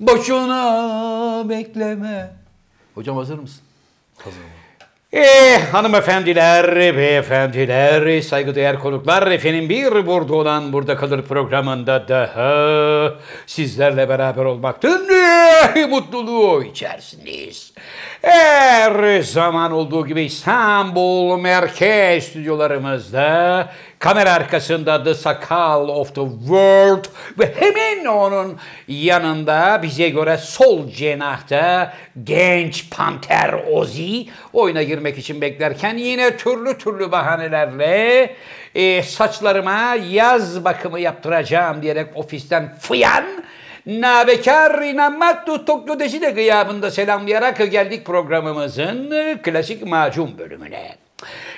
boşuna bekleme. Hocam hazır mısın? Hazırım. Eh hanımefendiler, beyefendiler, saygıdeğer konuklar, efendim bir burada olan burada kalır programında daha sizlerle beraber olmaktan mutluluğu içerisindeyiz. Her zaman olduğu gibi İstanbul Merkez stüdyolarımızda kamera arkasında The Sakal of the World ve hemen onun yanında bize göre sol cenahta genç Panter Ozi oyuna girmek için beklerken yine türlü türlü bahanelerle e, saçlarıma yaz bakımı yaptıracağım diyerek ofisten fıyan Nabekar inanmaktu Tokyo Deside gıyabında selamlayarak geldik programımızın klasik macun bölümüne.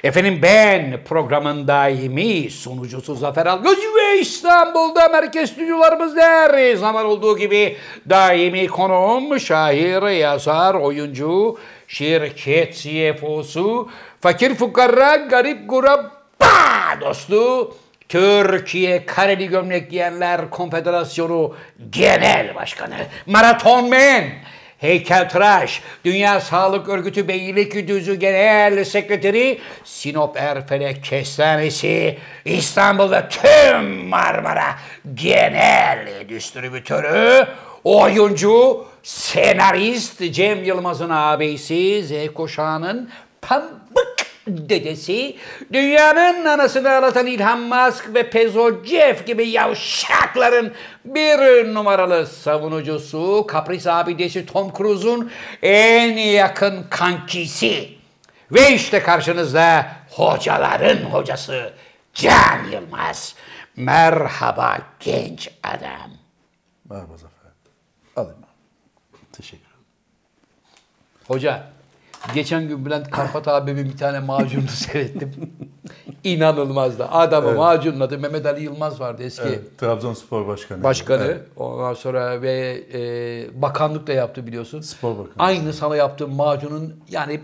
Efendim ben programın daimi sunucusu Zafer Algöz ve İstanbul'da merkez stüdyolarımızda her zaman olduğu gibi daimi konuğum, şair, yazar, oyuncu, şirket CFO'su, fakir fukara, garip gurabba dostu, Türkiye Kareli Gömlek Giyenler Konfederasyonu Genel Başkanı, Maraton Men, Heykeltıraş, Dünya Sağlık Örgütü Beylikdüzü Genel Sekreteri, Sinop Erfelek Kestanesi, İstanbul ve tüm Marmara Genel Distribütörü, oyuncu, senarist Cem Yılmaz'ın ağabeyisi, Z kuşağının pambık dedesi, dünyanın anasını ağlatan İlhan Musk ve Pezol Jeff gibi yavşakların bir numaralı savunucusu, kapris abidesi Tom Cruise'un en yakın kankisi. Ve işte karşınızda hocaların hocası Can Yılmaz. Merhaba genç adam. Merhaba Zafer. Alayım. Teşekkür ederim. Hoca, geçen gün Bülent Karpat abimin bir tane macununu seyrettim. İnanılmazdı. Adamı Evet. macunladı. Mehmet Ali Yılmaz vardı eski Evet, Trabzonspor Başkanı. başkanı. Evet. Ondan sonra ve e, bakanlık da yaptı biliyorsun. Spor Bakanı. Aynı sana yaptığım macunun yani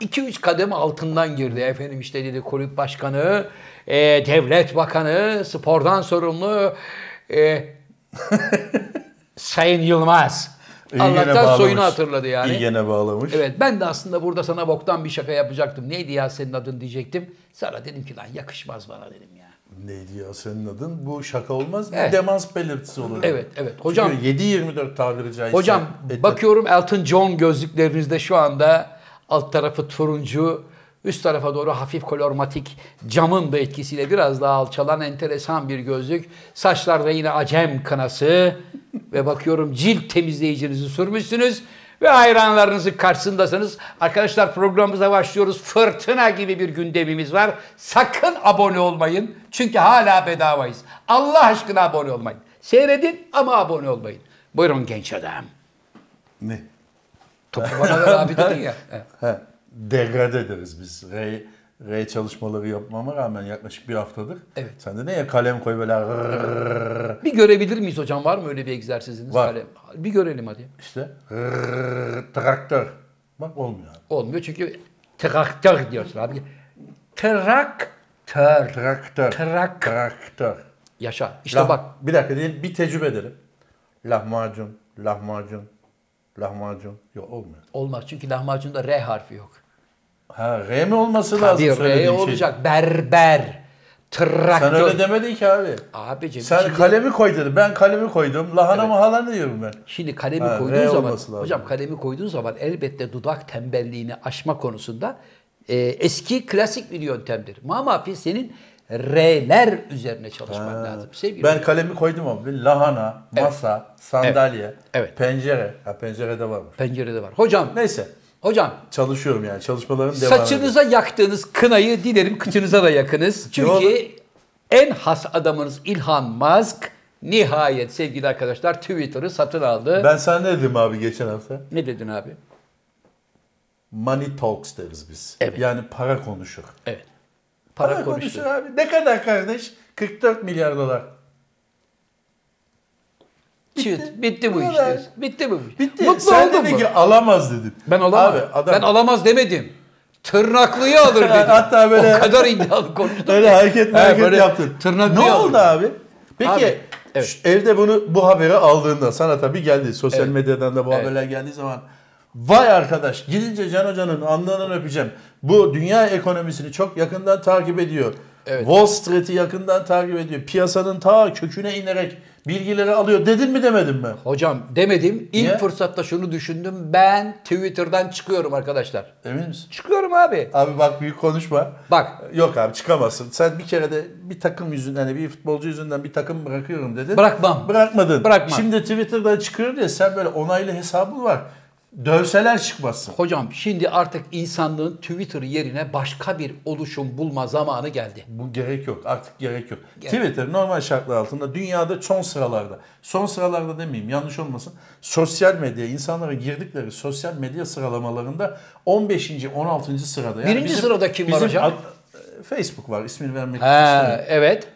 2-3 kademe altından girdi. Efendim işte dedi kulüp başkanı, e, devlet bakanı, spordan sorumlu e, Sayın Yılmaz. İyi Allah'tan soyunu hatırladı yani. İyi gene bağlamış. Evet ben de aslında burada sana boktan bir şaka yapacaktım. Neydi ya senin adın diyecektim. Sonra dedim ki lan yakışmaz bana dedim ya. Neydi ya senin adın? Bu şaka olmaz mı? Evet. Demans belirtisi olur. Evet evet. Hocam Çünkü 7-24 tabiri caizse. hocam et- bakıyorum Elton John gözlüklerinizde şu anda alt tarafı turuncu, üst tarafa doğru hafif kolormatik camın da etkisiyle biraz daha alçalan enteresan bir gözlük. Saçlarda yine acem kınası ve bakıyorum cilt temizleyicinizi sürmüşsünüz ve hayranlarınızın karşısındasınız. Arkadaşlar programımıza başlıyoruz. Fırtına gibi bir gündemimiz var. Sakın abone olmayın. Çünkü hala bedavayız. Allah aşkına abone olmayın. Seyredin ama abone olmayın. Buyurun genç adam. Ne? Topu bana ver abi dedin ya. He, degrade ederiz biz. R, R çalışmaları yapmama rağmen yaklaşık bir haftadır. Evet. Sen de ne ya kalem koy böyle rrrr, Bir görebilir miyiz hocam? Var mı öyle bir egzersiziniz? Var. Kalem? Bir görelim hadi. işte rrrr, traktör. Bak olmuyor. Olmuyor çünkü traktör diyorsun abi. Traktör. Traktör. Trak. Traktör. Yaşa. İşte Lah- bak. Bir dakika değil, bir tecrübe edelim. Lahmacun, lahmacun, lahmacun. Yok olmuyor. Olmaz çünkü lahmacunda R harfi yok. Ha R mi olması lazım Tabii R söylediğin şey? olacak. Berber. Traktör. Sen öyle demedin ki abi. Abicim Sen şimdi, kalemi koy dedin. Ben kalemi koydum. Lahana mahala diyorum ben. şimdi kalemi Ha, koyduğun R zaman hocam kalemi koyduğun zaman elbette dudak tembelliğini aşma konusunda e, eski klasik bir yöntemdir. Mamafi senin R'ler üzerine çalışman lazım. Sevgili Ben hocam. kalemi koydum abi. Lahana, masa, sandalye, Evet. pencere. Ha pencerede varmış. pencerede var. Hocam, Neyse. Hocam Çalışıyorum yani. Çalışmalarım devam ediyor. saçınıza yaktığınız kınayı dilerim kıçınıza da yakınız. Çünkü en has adamınız İlhan Musk nihayet sevgili arkadaşlar Twitter'ı satın aldı. Ben sana ne dedim abi geçen hafta? Ne dedin abi? Money talks deriz biz. Evet. Yani para konuşur. Evet. Para, Para konuşur abi. Ne kadar kardeş? 44 milyar dolar. Çıt, bitti bu Bu iş. kadar. diyorsun. Bitti bu iş. Bitti. Mutlu Sen oldun dedin mu? ki alamaz dedin. Ben alamam. Abi adam Ben alamaz demedim. Tırnaklıyı alır dedim. Hatta böyle- O kadar iddialı konuştum. öyle hareket hareket böyle yaptın. tırnak ne diye oldu abi? Peki Abi, Evet. Şu- evde bunu bu haberi aldığında sana tabii geldi. Sosyal Evet. medyadan da bu Evet. haberler geldiği zaman vay arkadaş gidince Can Hoca'nın alnından öpeceğim. Bu dünya ekonomisini çok yakından takip ediyor. Evet. Wall Street'i yakından takip ediyor. Piyasanın ta köküne inerek bilgileri alıyor. Dedin mi demedin mi? Hocam demedim. İlk Niye? fırsatta şunu düşündüm. Ben Twitter'dan çıkıyorum arkadaşlar. Emin misin? Çıkıyorum abi. Abi bak büyük konuşma. Bak Yok abi çıkamazsın. Sen bir kere de bir takım yüzünden, hani bir futbolcu yüzünden bir takım bırakıyorum dedin. Bırakmam. Bırakmadın. Bırakmam. Şimdi Twitter'dan çıkıyor diye sen böyle onaylı hesabın var. Dövseler çıkmazsın. hocam şimdi artık insanlığın Twitter yerine başka bir oluşum bulma zamanı geldi. Bu gerek yok. Artık gerek yok. Twitter normal şartlar altında dünyada son sıralarda. Son sıralarda demeyeyim yanlış olmasın. Sosyal medya, insanların girdikleri sosyal medya sıralamalarında 15. 16. sırada. Yani Birinci sırada kim var bizim hocam? ad- Facebook var. ismini vermek He, evet.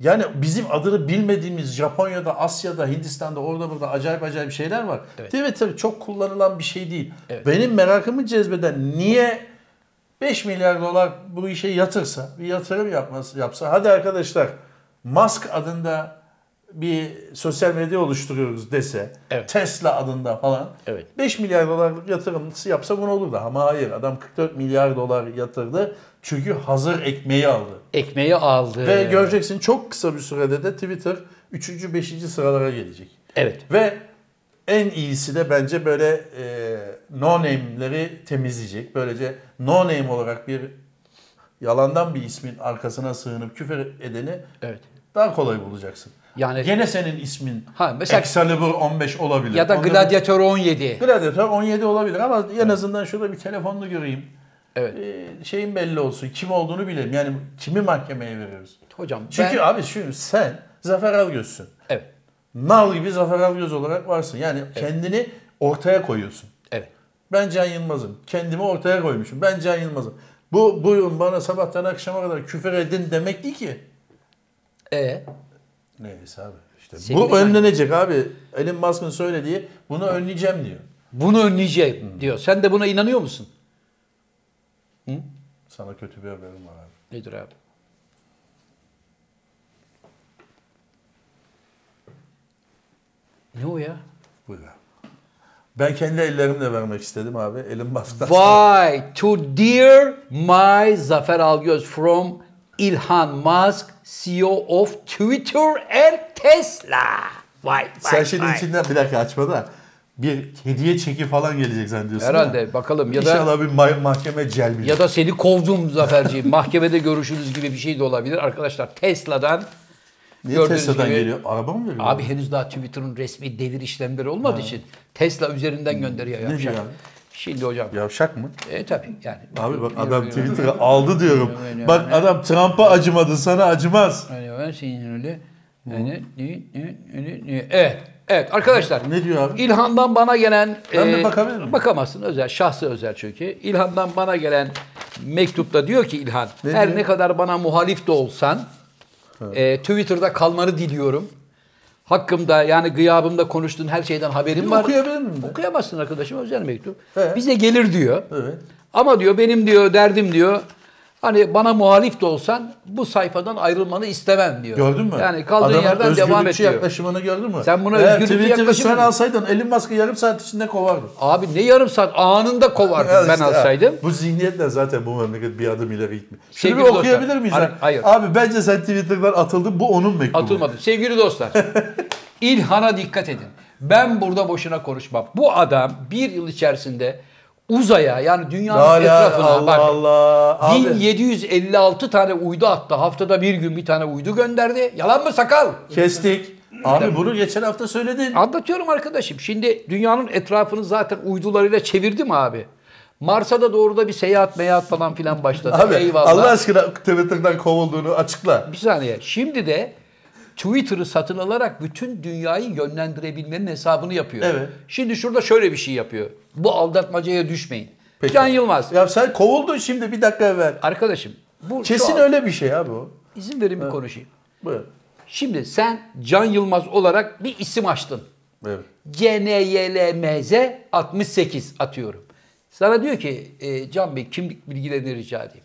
Yani bizim adını bilmediğimiz Japonya'da, Asya'da, Hindistan'da orada burada acayip acayip şeyler var. Evet. Twitter çok kullanılan bir şey değil. Evet. Benim merakımı cezbeden niye 5 milyar dolar bu işe yatırsa, bir yatırım yapması yapsa. Hadi arkadaşlar Musk adında bir sosyal medya oluşturuyoruz dese, Evet. Tesla adında falan. Evet. 5 milyar dolarlık yatırımcısı yapsa bunu olurdu. Ama hayır adam 44 milyar dolar yatırdı. Çünkü hazır ekmeği aldı. Ekmeği aldı. Ve göreceksin çok kısa bir sürede de Twitter 3. 5. sıralara gelecek. Evet. Ve en iyisi de bence böyle e, no name'leri temizleyecek. Böylece no name olarak bir yalandan bir ismin arkasına sığınıp küfür edeni Evet. daha kolay bulacaksın. Yani Gene senin ismin Ha, mesela- Excalibur 15 olabilir. ya da Gladiator 17. Gladiator 17 olabilir ama en azından şurada bir telefonunu göreyim. Evet. E, şeyin belli olsun. Kim olduğunu bileyim. Yani kimi mahkemeye veriyoruz. Hocam Çünkü ben... abi şu sen Zafer Algöz'sün. Evet. Nal gibi Zafer Algöz olarak varsın. Yani kendini ortaya koyuyorsun. Evet. Ben Can Yılmaz'ım. Kendimi ortaya koymuşum. Ben Can Yılmaz'ım. Bu buyurun bana sabahtan akşama kadar küfür edin demek değil ki. E Neyse abi. İşte Sevgili bu önlenecek abi. Elon Musk'ın söylediği bunu önleyeceğim diyor. bunu önleyeceğim diyor. Sen de buna inanıyor musun? Sana kötü bir haberim var abi. Nedir abi? Ne o ya? Buyur abi. Ben kendi ellerimle vermek istedim abi. Elon Musk'tan. Why to dear my Zafer Algöz from İlhan Musk, CEO of Twitter and Tesla. Vay Sen vay şimdi vay. içinden bir dakika açma da bir hediye çeki falan gelecek zannediyorsun. Herhalde bakalım ya da İnşallah bir ma- mahkeme celbi. ya da seni kovdum Zaferciğim. Mahkemede görüşürüz gibi bir şey de olabilir. Arkadaşlar Tesla'dan Niye gördüğünüz Tesla'dan gibi- geliyor? Araba mı veriyor? Abi henüz daha Twitter'ın resmi devir işlemleri olmadığı için Tesla üzerinden gönderiyor. Ne yapacak. diyor abi? Şimdi hocam. Yavşak mı? E tabii yani. Abi bak adam. Twitter'ı aldı diyorum. Bak adam Trump'a acımadı sana acımaz. Hani ben senin öyle. Yani, ne, ne, ne, ne. Evet. Evet arkadaşlar. Ne diyor abi? İlhan'dan bana gelen... Ben de bakabilir miyim? Bakamazsın özel, şahsı özel çünkü. İlhan'dan bana gelen mektupta diyor ki İlhan, Ne her diyor? ne kadar bana muhalif de olsan, e, Twitter'da kalmanı diliyorum. Hakkımda yani gıyabımda konuştuğun her şeyden haberim var. okuyabilir miyim ben? Okuyamazsın arkadaşım özel mektup. He. Bize gelir diyor. Evet. Ama diyor benim diyor derdim diyor. Hani bana muhalif de olsan bu sayfadan ayrılmanı istemem diyor. Gördün mü? Yani kaldığın Adamın yerden devam et diyor. yaklaşımını gördün mü? Sen buna Eğer özgürlükçü yaklaşım sen alsaydın Elon Musk'ı yarım saat içinde kovardın. Abi ne yarım saat anında kovardım Ya ben işte, alsaydım. Bu zihniyetle zaten bu memleket bir adım ileri gitmiyor. Sevgili bir dostlar, okuyabilir miyiz? hayır, lan? hayır. Abi bence sen Twitter'dan atıldın. Bu onun mektubu. Atılmadım. Sevgili dostlar, İlhan'a dikkat edin. Ben burada boşuna konuşmam. Bu adam bir yıl içerisinde uzaya yani dünyanın Hala etrafına Allah bak. Allah. Abi, 1756 tane uydu attı. Haftada bir gün bir tane uydu gönderdi. Yalan mı sakal? kestik. Abi bunu geçen hafta söyledin. Anlatıyorum arkadaşım. Şimdi dünyanın etrafını zaten uydularıyla çevirdi mi abi? Mars'a da doğru da bir seyahat meyahat falan filan başladı. Abi Eyvallah. Allah aşkına Twitter'dan kovulduğunu açıkla. Bir saniye. Şimdi de Twitter'ı satın alarak bütün dünyayı yönlendirebilmenin hesabını yapıyor. Evet. Şimdi şurada şöyle bir şey yapıyor. Bu aldatmacaya düşmeyin. Peki. Can Yılmaz. Ya sen kovuldun şimdi bir dakika evvel. Arkadaşım bu Kesin öyle bir şey abi o. izin verin bir konuşayım. Buyur. Şimdi sen Can Yılmaz olarak bir isim açtın. Evet. CNYLMZ 68 atıyorum. Sana diyor ki e, Can Bey kimlik bilgilerini rica edeyim.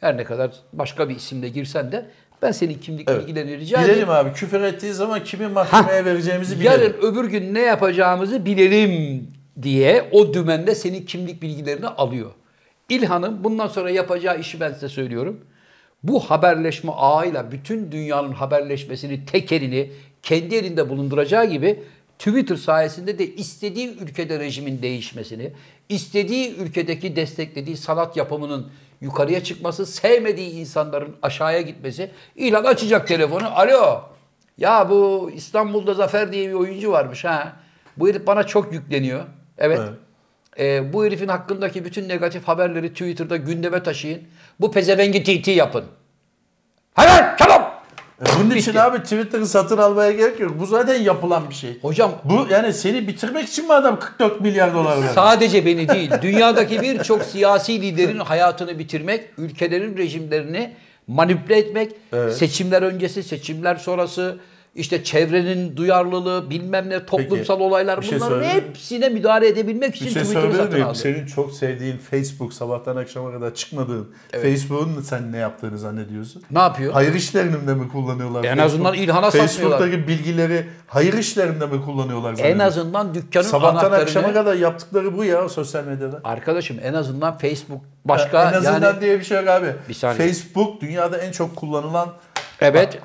Her ne kadar başka bir isimle girsen de Ben senin kimlik Evet. bilgilerini rica edeyim. Bilelim abi küfür ettiği zaman kimin mahkemeye vereceğimizi bilelim. Yarın öbür gün ne yapacağımızı bilelim diye o dümende senin kimlik bilgilerini alıyor. İlhan'ın bundan sonra yapacağı işi ben size söylüyorum. Bu haberleşme ağıyla bütün dünyanın haberleşmesini, tekerini kendi elinde bulunduracağı gibi Twitter sayesinde de istediği ülkede rejimin değişmesini, istediği ülkedeki desteklediği sanat yapımının yukarıya çıkması, sevmediği insanların aşağıya gitmesi, İlhan açacak telefonu, alo ya bu İstanbul'da Zafer diye bir oyuncu varmış ha. Bu herif bana çok yükleniyor. Evet. Evet. Ee, bu herifin hakkındaki bütün negatif haberleri Twitter'da gündeme taşıyın. Bu pezevengi TT yapın. Hemen çalın. Bunun için Bitti. abi Twitter'ı satın almaya gerek yok. Bu zaten yapılan bir şey. Hocam Bu yani seni bitirmek için mi adam 44 milyar dolar verdi? sadece beni değil, dünyadaki birçok siyasi liderin hayatını bitirmek, ülkelerin rejimlerini manipüle etmek, Evet. seçimler öncesi, seçimler sonrası, işte çevrenin duyarlılığı, bilmem ne, toplumsal olaylar bir şey bunların söyleyeyim hepsine müdahale edebilmek için Bir şey Twitter'ı satın miyim? aldı. Senin çok sevdiğin Facebook sabahtan akşama kadar çıkmadığın Facebook'un sen ne yaptığını zannediyorsun? Ne yapıyor? Hayır işlerinde mi kullanıyorlar? En Facebook? azından İlhan'a satmıyorlar. Facebook'taki bilgileri hayır işlerinde mi kullanıyorlar En azından dükkanın Sabahtan anahtarını... akşama kadar yaptıkları bu ya sosyal medyada. Arkadaşım en azından Facebook başka en azından yani... diye bir şey yok abi. Bir saniye. Facebook dünyada en çok kullanılan Evet.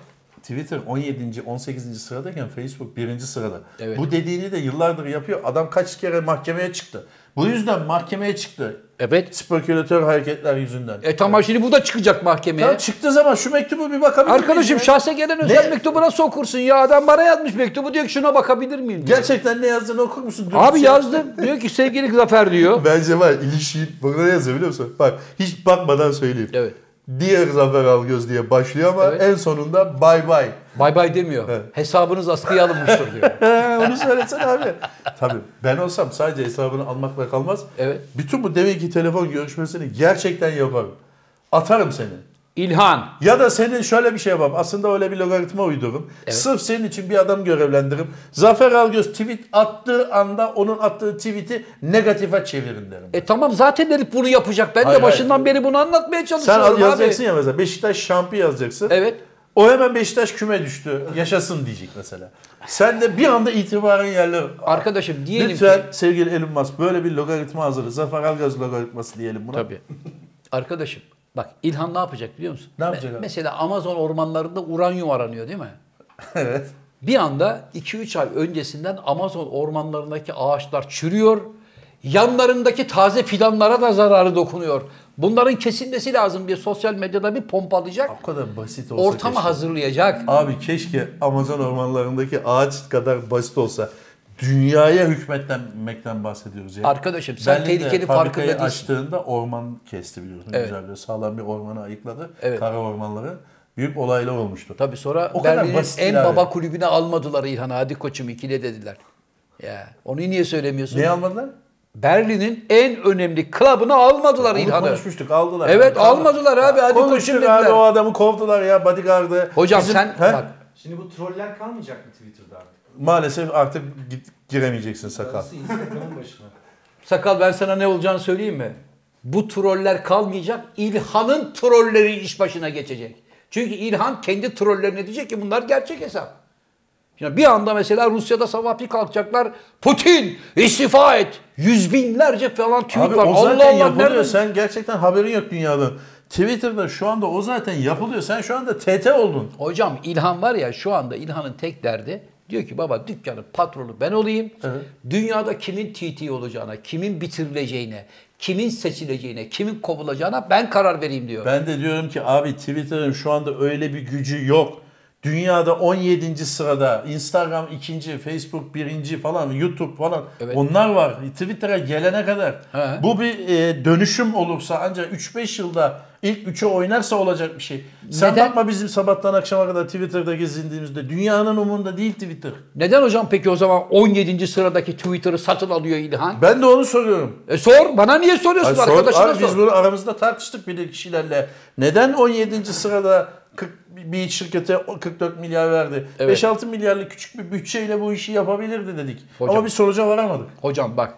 Twitter 17. 18. sıradayken Facebook 1. sırada. Evet. Bu dediğini de yıllardır yapıyor. Adam kaç kere mahkemeye çıktı. Bu yüzden mahkemeye çıktı. Evet. Spekülatör hareketler yüzünden. E tamam şimdi bu da çıkacak mahkemeye. Tamam çıktığı zaman şu mektubu bir bakabilir Arkadaşım ya? şahse gelen özel Ne? mektubu nasıl okursun ya? Adam bana yazmış mektubu diyor ki şuna bakabilir miyim? diyor. Gerçekten ne yazdığını okur musun? Dürüst Abi ya. yazdım. diyor ki sevgili Zafer diyor. Bence var ilişkin. Bak ne yazıyor biliyor musun? Bak hiç bakmadan söyleyeyim. Evet. Diğer Zafer Algöz diye başlıyor ama Evet. en sonunda bay bay. Bay bay demiyor. Evet. Hesabınız askıya alınmıştır diyor. Onu söylesene abi. Tabii ben olsam sadece hesabını almakla kalmaz. Evet. Bütün bu demek ki telefon görüşmesini gerçekten yaparım. Atarım seni. İlhan. Ya da senin şöyle bir şey yapalım. Aslında öyle bir logaritma uydururum. Sırf senin için bir adam görevlendiririm. Zafer Algöz tweet attığı anda onun attığı tweet'i negatife çevirin derim. E tamam zaten herif bunu yapacak. Ben Hayır, de başından hayır. beri bunu anlatmaya Sen çalışıyorum al- abi. yazacaksın ya mesela Beşiktaş şampi yazacaksın. Evet. O hemen Beşiktaş küme düştü. Yaşasın diyecek mesela. Sen de bir anda itibaren yerler. Arkadaşım diyelim Lütfen ki. sevgili Elon Musk böyle bir logaritma hazırla. Zafer Algöz logaritması diyelim buna. Tabii. Arkadaşım bak İlhan ne yapacak biliyor musun? Ne yapacak Me- abi? Mesela Amazon ormanlarında uranyum aranıyor değil mi? evet. Bir anda 2-3 ay öncesinden Amazon ormanlarındaki ağaçlar çürüyor. Yanlarındaki taze fidanlara da zararı dokunuyor. Bunların kesilmesi lazım diye sosyal medyada bir pompalayacak. O kadar basit olsa Ortamı keşke. hazırlayacak. Abi keşke Amazon ormanlarındaki ağaç kadar basit olsa. Dünyaya hükmetmekten bahsediyoruz ya. Arkadaşım sen Berlin'de tehlikenin farkında değilsin. açtığında orman kesti biliyorsun. Evet. Güzel böyle sağlam bir ormanı ayıkladı. Evet. Kara ormanları. Büyük olaylar olmuştu. Tabii sonra O Berlin'in en yani. baba kulübüne almadılar İlhan'ı. Hadi koçum ikile dediler. Ya onu niye söylemiyorsun? Niye almadılar? Berlin'in en önemli klubunu almadılar Onu İlhan'ı. konuşmuştuk aldılar. Evet, Kaldı. almadılar abi, hadi koçum Konuştuk dediler. abi o adamı kovdular ya bodyguard'ı. Hocam Bizim- sen He? bak Şimdi bu troller kalmayacak mı Twitter'da artık? Maalesef artık git, giremeyeceksin sakal. Sakal ben sana ne olacağını söyleyeyim mi? Bu troller kalmayacak. İlhan'ın trolleri iş başına geçecek. Çünkü İlhan kendi trollerine diyecek ki bunlar gerçek hesap. Şimdi bir anda mesela Rusya'da sabah bir kalkacaklar. Putin istifa et. Yüz binlerce falan tweet Abi var. o zaten Allah Allah? Sen gerçekten haberin yok dünyadan. Twitter'da şu anda o zaten yapılıyor. Sen şu anda TT oldun. Hocam İlhan var ya şu anda İlhan'ın tek derdi diyor ki baba dükkanın patronu ben olayım. Evet. Dünyada kimin TT olacağına, kimin bitirileceğine, kimin seçileceğine, kimin kovulacağına ben karar vereyim diyor. Ben de diyorum ki abi Twitter'ın şu anda öyle bir gücü yok. Dünyada 17. sırada, Instagram ikinci, Facebook birinci falan, YouTube falan Evet. onlar var. Twitter'a gelene kadar. He. Bu bir e, dönüşüm olursa ancak 3-5 yılda ilk 3'e oynarsa olacak bir şey. Sen Neden? bakma bizim sabahtan akşama kadar Twitter'da gezindiğimizde dünyanın umurunda değil Twitter. Neden hocam peki o zaman 17. sıradaki Twitter'ı satın alıyor İlhan? Ben de onu soruyorum. E sor bana niye soruyorsun Ay, sor- arkadaşına abi sor. biz bunu aramızda tartıştık bir de kişilerle. Neden 17. sırada 40 bir şirkete 44 milyar verdi? Evet. 5-6 milyarlık küçük bir bütçeyle bu işi yapabilirdi dedik. Hocam. Ama bir sonuca varamadık. Hocam bak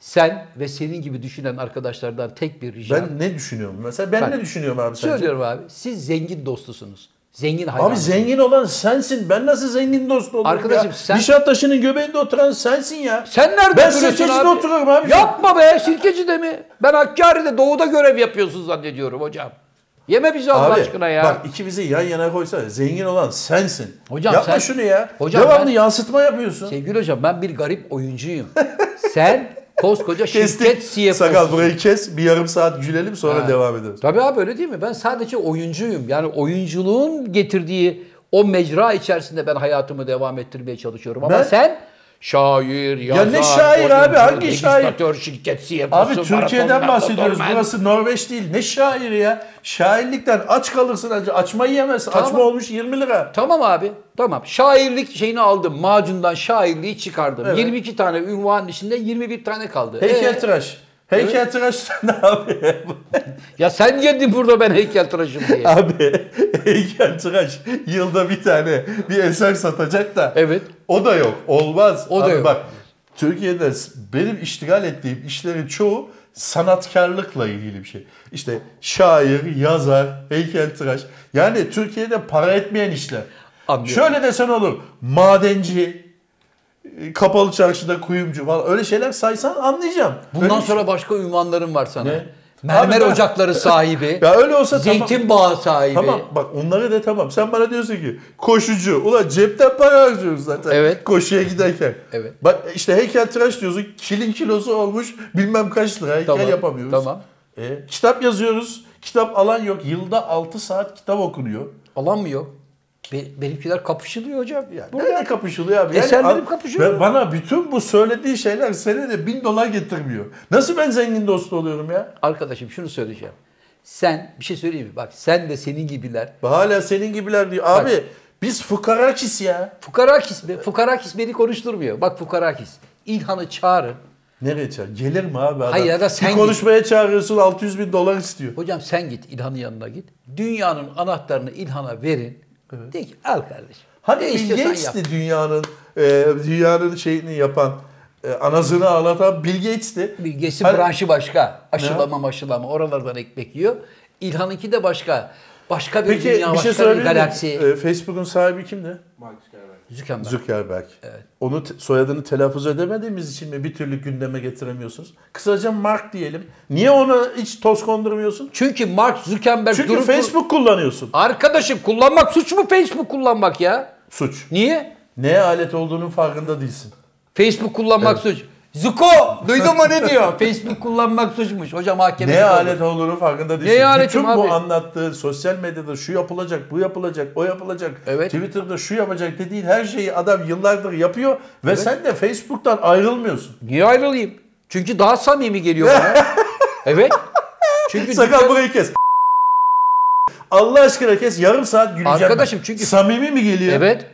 Sen ve senin gibi düşünen arkadaşlardan tek bir ricam. Ben ne düşünüyorum? Mesela ben Bak, ne düşünüyorum abi sence? Söylüyorum abi. Siz zengin dostusunuz. Zengin hayran. Abi zengin olan sensin. Ben nasıl zengin dost olurum Arkadaşım ya? sen- Nişantaşı'nın göbeğinde oturan sensin ya. Sen nerede Ben oturuyorsun Sirkeci'de abi? oturuyorum abi. Yapma be Sirkeci'de mi? Ben Hakkari'de doğuda görev yapıyorsun zannediyorum hocam. Yeme bizi Allah Abi, aşkına ya. Bak ikimizi yan yana koysa zengin olan sensin. Hocam Yapma sen- şunu ya. Hocam Devamlı ben- yansıtma yapıyorsun. Sevgili hocam ben bir garip oyuncuyum. Sen koskoca şirket. CFO'sun. Sakal burayı kes. Bir yarım saat gülelim sonra Ha. devam ederiz. Tabii abi öyle değil mi? Ben sadece oyuncuyum. Yani oyunculuğun getirdiği o mecra içerisinde ben hayatımı devam ettirmeye çalışıyorum. Ama Ben- sen şair, yazar, ne şair abi? Hangi şair? registratör, şirket CFO'su, Abi Türkiye'den bahsediyoruz. maraton, Burası Norveç değil. Ne şairi ya? Şairlikten aç kalırsın acı. Açmayı yemezsin. Tamam. Açma olmuş 20 lira. Tamam abi. Tamam. Şairlik şeyini aldım. Macundan şairliği çıkardım. Evet. 22 tane ünvanın içinde 21 tane kaldı. Heykeltıraş. Heykeltıraş ne abi? Ya sen geldin burada ben heykeltıraşım diye. abi heykeltıraş yılda bir tane bir eser satacak da. Evet. O da yok. Olmaz. O da Abi yok. Bak Türkiye'de benim iştigal ettiğim işlerin çoğu sanatkarlıkla ilgili bir şey. İşte şair, yazar, heykeltıraş. Yani Türkiye'de para etmeyen işler. Anlıyorum. Şöyle desen olur. Madenci, kapalı çarşıda kuyumcu falan öyle şeyler saysan anlayacağım. Bundan Öyle- sonra başka ünvanlarım var sana. Ne? Mermer Abi ben- ocakları sahibi. ya öyle olsa tamam. Zeytin bağı sahibi. Tamam bak onları de tamam. Sen bana diyorsun ki koşucu. Ulan cepten para harcıyoruz zaten. Evet. Koşuya giderken. Evet. Bak işte heykeltıraş diyorsun. Kilin kilosu olmuş bilmem kaç lira. Heykel Tamam, yapamıyoruz. tamam. E, kitap yazıyoruz. Kitap alan yok. Yılda 6 saat kitap okunuyor. Alan mı yok? Be- benimkiler kapışılıyor hocam. Yani Burada nerede kapışılıyor abi? Eserlerim al- kapışıyor. ve Bana bütün bu söylediği şeyler senede bin dolar getirmiyor. Nasıl ben zengin dostu oluyorum ya? arkadaşım şunu söyleyeceğim. Sen bir şey söyleyeyim mi? Bak sen de senin gibiler. Hala senin gibiler diyor. Abi biz fukarakis ya. Fukarakis, be- fukarakis beni konuşturmuyor. Bak fukarakis. İlhan'ı çağırın. Nereye çağır? Gelir mi abi adam? Hayır ya da sen bir konuşmaya çağırıyorsun 600 bin dolar istiyor. Hocam sen git İlhan'ın yanına git. Dünyanın anahtarını İlhan'a verin. De ki al kardeşim. Hani ne Bill. Gates'ti dünyanın e, dünyanın şeyini yapan, e, anasını ağlatan Bill Gates'ti. Bilgesi Hani- branşı başka. Aşılama maşılama oralardan ekmek yiyor. İlhan'ınki de başka. Başka bir Peki dünya, bir şey başka bir sorabilir miyim? galaksi. E, Facebook'un sahibi kimdi? Mark Zuckerberg. Zuckerberg. Zuckerberg. Onu te- soyadını telaffuz edemediğimiz için mi bir türlü gündeme getiremiyorsunuz? Kısaca Mark diyelim. Niye ona hiç toz kondurmuyorsun? Çünkü Mark Zuckerberg Çünkü durup Facebook kullanıyorsun. Arkadaşım kullanmak suç mu Facebook kullanmak ya? Suç. Niye? Neye alet olduğunun farkında değilsin. Facebook kullanmak suç. Zuko duydun mu ne diyor? Facebook kullanmak suçmuş. Hocam mahkeme. Neye alet olduğunu farkında değilsin. Neye aletim Bütün bu abi? anlattığı sosyal medyada şu yapılacak, bu yapılacak, o yapılacak. Evet. Twitter'da şu yapacak dediğin her şeyi adam yıllardır yapıyor ve sen de Facebook'tan ayrılmıyorsun. Niye ayrılayım? Çünkü daha samimi geliyor bana. evet. Çünkü Sakal burayı kes. Allah aşkına kes yarım saat güleceğim. Arkadaşım ben. çünkü- Samimi mi geliyor? Evet.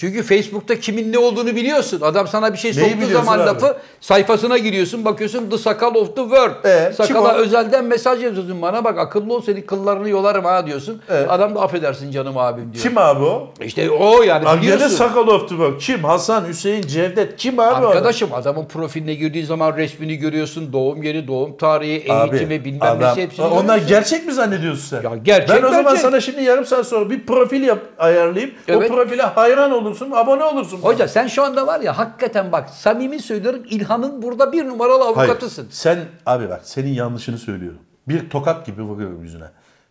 Çünkü Facebook'ta kimin ne olduğunu biliyorsun. Adam sana bir şey Neyi soktuğu biliyorsun zaman abi? lafı sayfasına giriyorsun. Bakıyorsun The Sakal of the World. Ee, Sakala özelden mesaj yazıyorsun bana. Bak akıllı ol senin kıllarını yolarım ha diyorsun. Evet. Adam da affedersin canım abim diyor. Kim abi o? İşte o yani Abi gene biliyorsun. Sakal of the World. Kim? Hasan, Hüseyin, Cevdet. Kim abi o adam? Arkadaşım adamın profiline girdiğin zaman resmini görüyorsun. Doğum yeri, doğum tarihi, eğitimi bilmem adam- nesi hepsini Onlar görüyorsun. gerçek mi zannediyorsun sen? Ya gerçek, Ben o zaman gerçek. sana şimdi yarım saat sonra bir profil yap, ayarlayayım. Evet. O profile hayran olursun, abone olursun. Hoca sen şu anda var ya hakikaten bak samimi söylüyorum İlhan'ın burada bir numaralı Hayır, avukatısın. sen abi bak senin yanlışını söylüyorum. Bir tokat gibi vuruyorum yüzüne.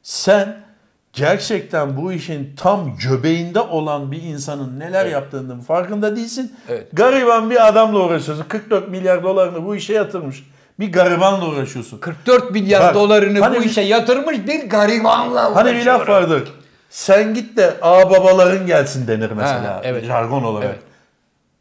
Sen gerçekten bu işin tam göbeğinde olan bir insanın neler yaptığının farkında değilsin. Evet. Gariban bir adamla uğraşıyorsun. 44 milyar dolarını bu işe yatırmış. Bir garibanla uğraşıyorsun. 44 milyar Bak, dolarını hani bu işe yatırmış bir garibanla Hani bir laf vardır. Sen git de ağ babaların gelsin denir mesela. Ha, evet. Jargon olarak. Evet.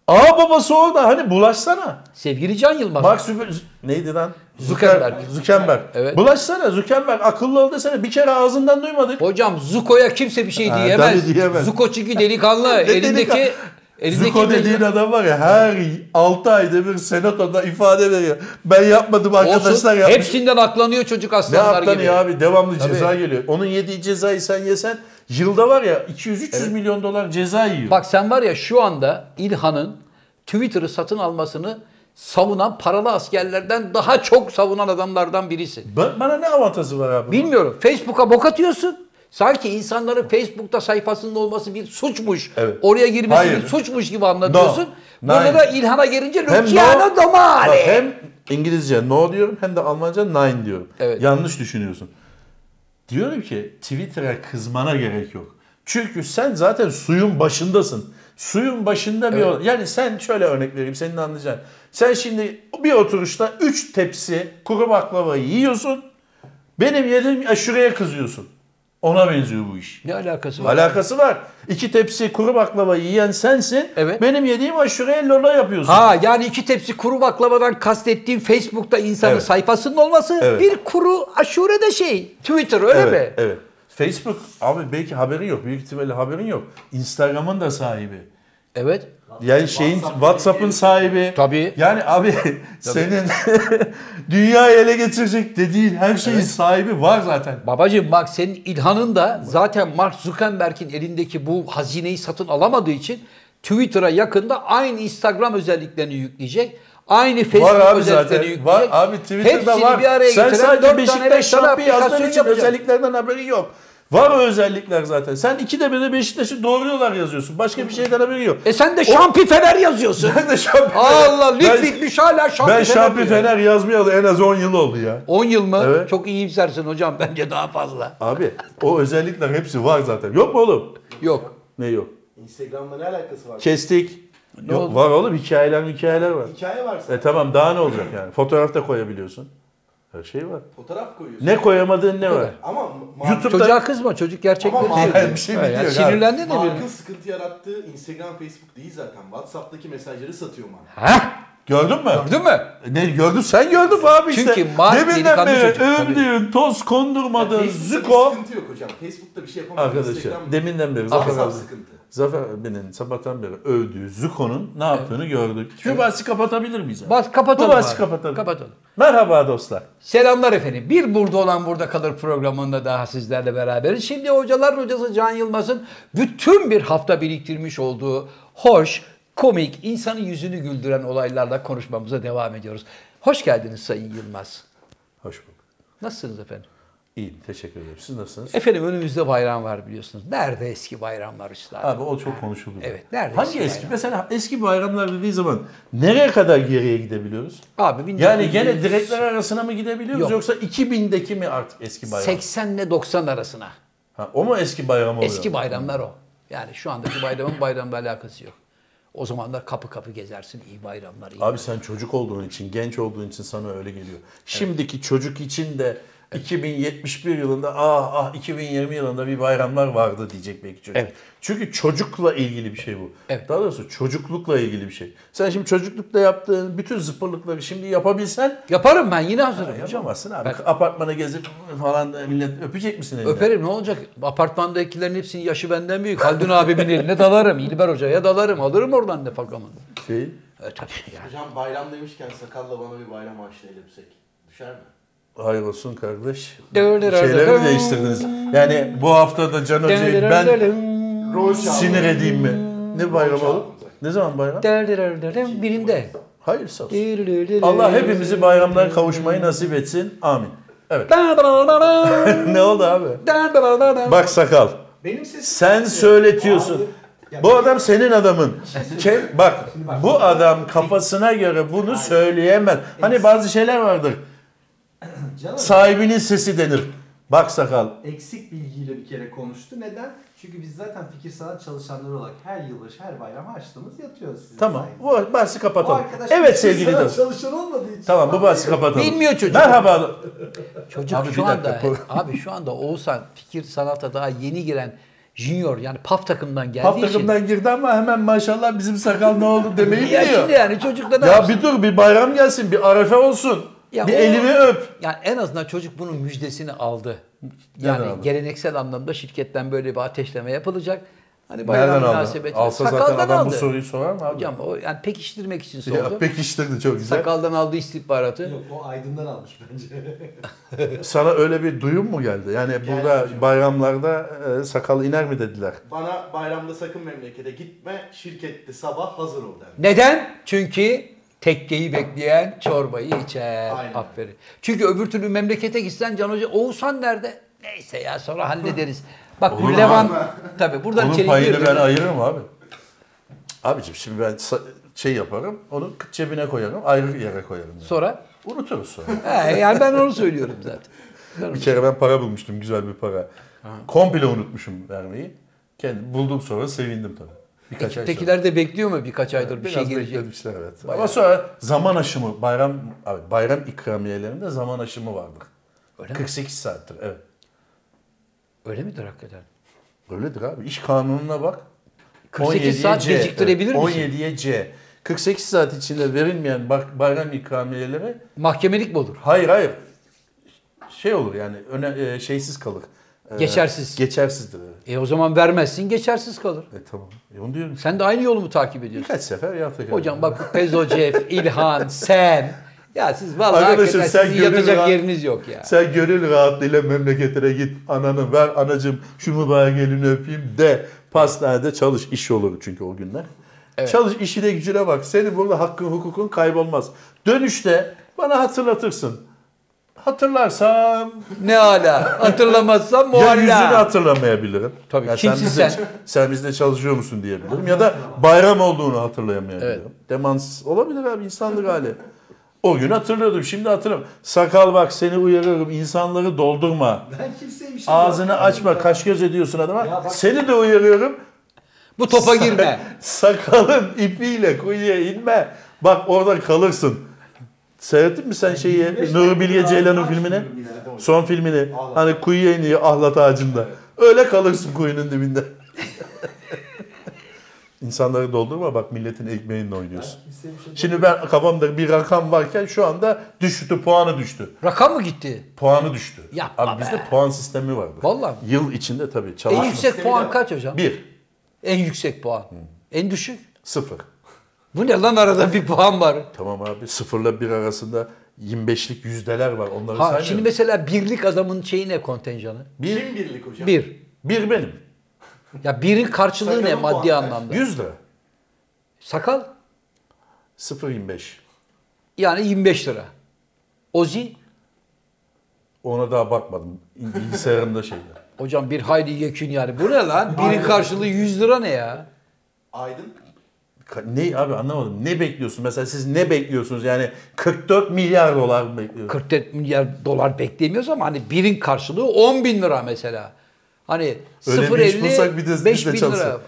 Ağ babası orada hani bulaşsana. Sevgili Can Yılmaz. Mark Zucker- neydi lan? Zuckerberg. Zuckerberg. Evet. Bulaşsana Zuckerberg akıllı ol desene bir kere ağzından duymadık. Hocam Zuko'ya kimse bir şey Ha, diyemez. tabii diyemez. Zuko çünkü delikanlı. Ne elindeki elindeki Zuko dediğin adam var ya her 6 ayda bir senatoda ifade veriyor. Ben yapmadım arkadaşlar Olsun. yapmış. Hepsinden aklanıyor çocuk Ne aslanlar gibi. ya abi devamlı Tabii. ceza geliyor. Onun yediği cezayı sen yesen yılda var ya 200-300 milyon dolar ceza yiyor. Bak sen var ya şu anda İlhan'ın Twitter'ı satın almasını savunan paralı askerlerden daha çok savunan adamlardan birisin. Ba- Bana ne avantajı var abi? Bilmiyorum. Facebook'a bok atıyorsun. Sanki insanların Facebook'ta sayfasında olması bir suçmuş. Evet. Oraya girmesi Hayır. bir suçmuş gibi anlatıyorsun. No. Burada Nine. da İlhan'a gelince Luciano no-. Bak, hem İngilizce no diyorum hem de Almanca nine diyorum. Evet. Yanlış düşünüyorsun. Diyorum ki Twitter'a kızmana gerek yok. Çünkü sen zaten suyun başındasın. Suyun başında bir Evet. yani sen şöyle örnek vereyim senin anlayacağın. Sen şimdi bir oturuşta 3 tepsi kuru baklavayı yiyorsun. Benim yediğim aşureye kızıyorsun. Ona benziyor bu iş. Ne alakası var? Alakası var. İki tepsi kuru baklavayı yiyen sensin. Evet. Benim yediğim aşureye lola yapıyorsun. Ha yani iki tepsi kuru baklavadan kastettiğim Facebook'ta insanın Evet. sayfasının olması Evet. bir kuru aşure de şey. Twitter öyle mi? Evet. Facebook abi belki haberin yok. Büyük ihtimalle haberin yok. Instagram'ın da sahibi. Evet. Yani şeyin WhatsApp WhatsApp'ın sahibi. Tabii. Yani abi senin dünyayı ele geçirecek dediğin her şeyin sahibi var zaten. Babacım bak senin İlhan'ın da zaten Mark Zuckerberg'in elindeki bu hazineyi satın alamadığı için Twitter'a yakında aynı Instagram özelliklerini yükleyecek. Aynı Facebook var abi özelliklerini zaten. yükleyecek. Var abi Twitter'da Hepsini var. bir araya Sen getiren sadece Beşiktaş şampiyon yazdığın için yapacak. özelliklerden haberin yok. Var o özellikler zaten. Sen bir de Beşiktaş'ı doğruyorlar yazıyorsun. Başka bir şeyden haberin yok. E sen de Şampi Fener yazıyorsun. Ben de şampiyon. Allah lig Ben- bitmiş hala Şampi Ben Fener şampiyon diyor. Fener yazmayalı en az 10 yıl oldu ya. 10 yıl mı? Evet. Çok iyimsersin hocam bence daha fazla. Abi o özellikler hepsi var zaten. Yok mu oğlum? Yok. Ne yok? Instagram'la ne alakası var? Kestik. Ne yok, oldu? var oğlum hikayeler hikayeler var. Hikaye var E tamam daha ne olacak yani? Fotoğraf da koyabiliyorsun. Her şey var. Fotoğraf koyuyorsun. Ne koyamadığın ne var? Ama ma- YouTube'da- Çocuğa kızma çocuk gerçekleri Ama söylüyor. yani bir şey biliyor ya. Sinirlendi de bir. Mark'ın sıkıntı yarattığı Instagram, Facebook değil zaten. WhatsApp'taki mesajları satıyor Mark. Ha? Gördün mü? Gördün mü? Ne gördün? Sen gördün mü abi işte. Çünkü Mark Deminden delikanlı beri çocuk, tabii. övdüğün, toz kondurmadığın Facebook'ta Zuko. bir sıkıntı yok hocam. Facebook'ta bir şey yapamaz. Arkadaşlar Instagram- deminden beri WhatsApp sıkıntı. Zafer abinin sabahtan beri övdüğü Zuko'nun ne yaptığını gördük. Şu bahsi kapatabilir miyiz? abi? Bas kapatalım. Bu bahsi abi. kapatalım. Kapatalım. Merhaba dostlar. Selamlar efendim. Bir burada olan burada kalır programında daha sizlerle beraberiz. Şimdi hocalar hocası Can Yılmaz'ın bütün bir hafta biriktirmiş olduğu hoş, komik, insanın yüzünü güldüren olaylarla konuşmamıza devam ediyoruz. Hoş geldiniz Sayın Yılmaz. Hoş bulduk. Nasılsınız efendim? İyiyim teşekkür ederim. Siz nasılsınız? Efendim önümüzde bayram var biliyorsunuz. Nerede eski bayramlar üstadım? Abi o çok konuşuldu. Evet, nerede Hangi eski bayram? Mesela eski bayramlar dediği zaman nereye kadar geriye gidebiliyoruz? Abi 1900 Yani gene direkler arasına mı gidebiliyoruz Yok. yoksa 2000'deki mi artık eski bayram? 80 ile 90 arasına. Ha, o mu eski bayram oluyor? Eski bayramlar o. Yani şu andaki bayramın bayramla alakası yok. O zamanlar kapı kapı gezersin. iyi bayramlar. iyi Abi sen çocuk olduğun için, genç olduğun için sana öyle geliyor. Şimdiki çocuk için de 2071 yılında ah ah 2020 yılında bir bayramlar vardı diyecek belki çocuk. Evet. Çünkü çocukla ilgili bir şey bu. Evet. Daha doğrusu çocuklukla ilgili bir şey. Sen şimdi çocuklukta yaptığın bütün zıpırlıkları şimdi yapabilsen Yaparım ben yine hazırım hocam. yapamazsın abi. Ben- Apartmana gezip falan da millet öpecek misin elinden? Öperim ne olacak? Apartmandakilerin hepsinin yaşı benden büyük. Haldun abimin eline dalarım. İlber Hoca'ya dalarım. Alırım oradan ne fakamını. Şey, E tabii yani. Hocam bayram demişken sakalla bana bir bayram ağaçlı elbisek. Düşer mi? Hayır olsun kardeş. Şeyleri mi değiştirdiniz? Yani bu hafta da Can Hoca'yı ben Rol sinir edeyim mi? Ne bayram olur? Ne zaman bayram? Birinde. Hayır sağ olsun. Allah hepimizi bayramlara kavuşmayı nasip etsin. Amin. Evet. Ne oldu abi? Bak sakal. Benim sesim... Sen söyletiyorsun. Bu adam senin adamın. Ke- bak bu adam kafasına göre bunu söyleyemez. Hani bazı şeyler vardır. Canım Sahibinin sesi denir. Bak sakal. eksik bilgiyle bir kere konuştu. Neden? Çünkü biz zaten fikir sanat çalışanları olarak her yılbaşı, her bayram harçlığımız yatıyor sizin Tamam. Bu bahsi kapatalım. Evet sevgili dostum. çalışan olmadığı için. Tamam bu bahsi kapatalım. Bilmiyor çocuk. Merhaba. Çocuk Abi bir şu anda abi şu anda Oğuzhan fikir sanata daha yeni giren junior yani PAF takımdan geldiği Paf için. takımdan girdi ama hemen maşallah bizim sakal ne oldu demeyi Ya biliyor. şimdi yani çocukla ne Ya yapsın? bir dur bir bayram gelsin bir arefe olsun. Ya bir o- elimi öp. Yani en azından çocuk bunun müjdesini aldı. Yani aldı? geleneksel anlamda şirketten böyle bir ateşleme yapılacak. Hani bayram Nereden aldı? münasebetiyle. Alsa zaten Sakaldan adam aldı. bu soruyu sorar mı abi? Hocam o yani pekiştirmek için sordu. ya pekiştirdi çok güzel. Sakaldan aldığı istihbaratı. Yok o Aydın'dan almış bence. Sana öyle bir duyum mu geldi? Yani burada hocam. bayramlarda e, sakal iner mi dediler? Bana bayramda sakın memlekete gitme, şirkette sabah hazır ol der. Neden? Çünkü tekkeyi bekleyen çorbayı içer. Aynen. Aferin. Çünkü öbür türlü memlekete gitsen Can Hoca Oğuzhan nerede? Neyse ya sonra hallederiz. Bak bu Olur Levan abi. tabii buradan Onun içeri payını ben ayırırım abi. Abicim şimdi ben şey yaparım, onu cebine koyarım, ayrı yere koyarım. Yani. Sonra Unuturuz sonra. he, yani ben onu söylüyorum zaten. bir kere ben para bulmuştum, güzel bir para. Komple unutmuşum vermeyi. Kendi buldum sonra sevindim tabii. Birkaç ay sonra. De bekliyor mu birkaç aydır bir Biraz şey gelecek? beklemişler evet. Bayağı. Ama sonra zaman aşımı, bayram abi bayram ikramiyelerinde zaman aşımı vardır. Öyle mi? 48 saattir evet. Öyle midir hakikaten? Öyledir abi. İş kanununa bak. 48 17'ye saat C, geciktirebilir evet. misin? 17'ye C. 48 saat içinde verilmeyen bayram ikramiyeleri Mahkemelik mi olur? hayır hayır şey olur yani öne, e, şeysiz kalır. E, Geçersiz. Geçersizdir. Evet. E o zaman vermezsin geçersiz kalır. E, tamam. E, onu diyorum. Sen de aynı yolu mu takip ediyorsun? Birkaç sefer yaptık. Hocam bak bu Pezocef, İlhan, sen. Ya siz vallahi Arkadaşım, sen sizin yatacak rahat- yeriniz yok ya. Sen gönül rahatlığıyla memleketine git. Ananı ver anacım şu mübarek elini öpeyim de pastanede çalış. iş olur çünkü o günler. Evet. Çalış işine gücüne bak. Senin burada hakkın hukukun kaybolmaz. Dönüşte bana hatırlatırsın. Hatırlarsam Ne hala? Hatırlamazsam ya yüzünü mualla. hatırlamayabilirim. Tabii, Ya kimsin bizde, sen? sen bizde çalışıyor musun diyebilirim. Ya da bayram olduğunu hatırlayamayabilirim. Evet. Demans olabilir abi insanlık hali. O gün hatırlıyordum şimdi hatırlamıyorum. Sakal bak seni uyarırım insanları doldurma. Ben kimseye bir şey Ağzını açma ya. kaş göz ediyorsun adama. Bak- Seni de uyarıyorum. Bu topa girme. Sakalın ipiyle kuyuya inme. Bak orada kalırsın. Seyrettin mi sen şeyi 25 Nuri Bilge Ceylan'ın filmini? Son filmini. Ahlat. Hani kuyuya iniyor ahlat ağacında. Öyle kalırsın kuyunun dibinde. İnsanları doldurma bak milletin ekmeğinle oynuyorsun. Şey Şimdi ben kafamda bir rakam varken şu anda düştü, puanı düştü. Rakam mı gitti? Puanı düştü. Yapma Abi be. bizde puan sistemi vardı. Vallahi. Yıl içinde tabii En çalışma. yüksek puan kaç hocam? Bir, En yüksek puan. En düşük? sıfır. Bu ne lan arada bir puan var. Tamam abi sıfırla bir arasında 25'lik yüzdeler var. Onları Ha, saymıyorum. şimdi mesela birlik adamın şeyi ne kontenjanı? bir, Kim birlik hocam? Bir. bir benim. Ya birin karşılığı ne maddi anlamda? 100 lira. Sakal 0.25. yani 25 lira. Ozi Ona daha bakmadım. Bilgisayarımda şeyler. hocam bir hayli yekün yani. Bu ne lan? Birin karşılığı 100 lira ne ya? Aydın. Ne abi anlamadım. Ne bekliyorsun? Mesela siz ne bekliyorsunuz? Yani 44 milyar dolar mı bekliyorsunuz? 44 milyar dolar beklemiyoruz ama hani birin karşılığı 10 bin lira mesela. Hani Öyle bir iş bulsak 0.50 bir de, 5 biz de bin lira.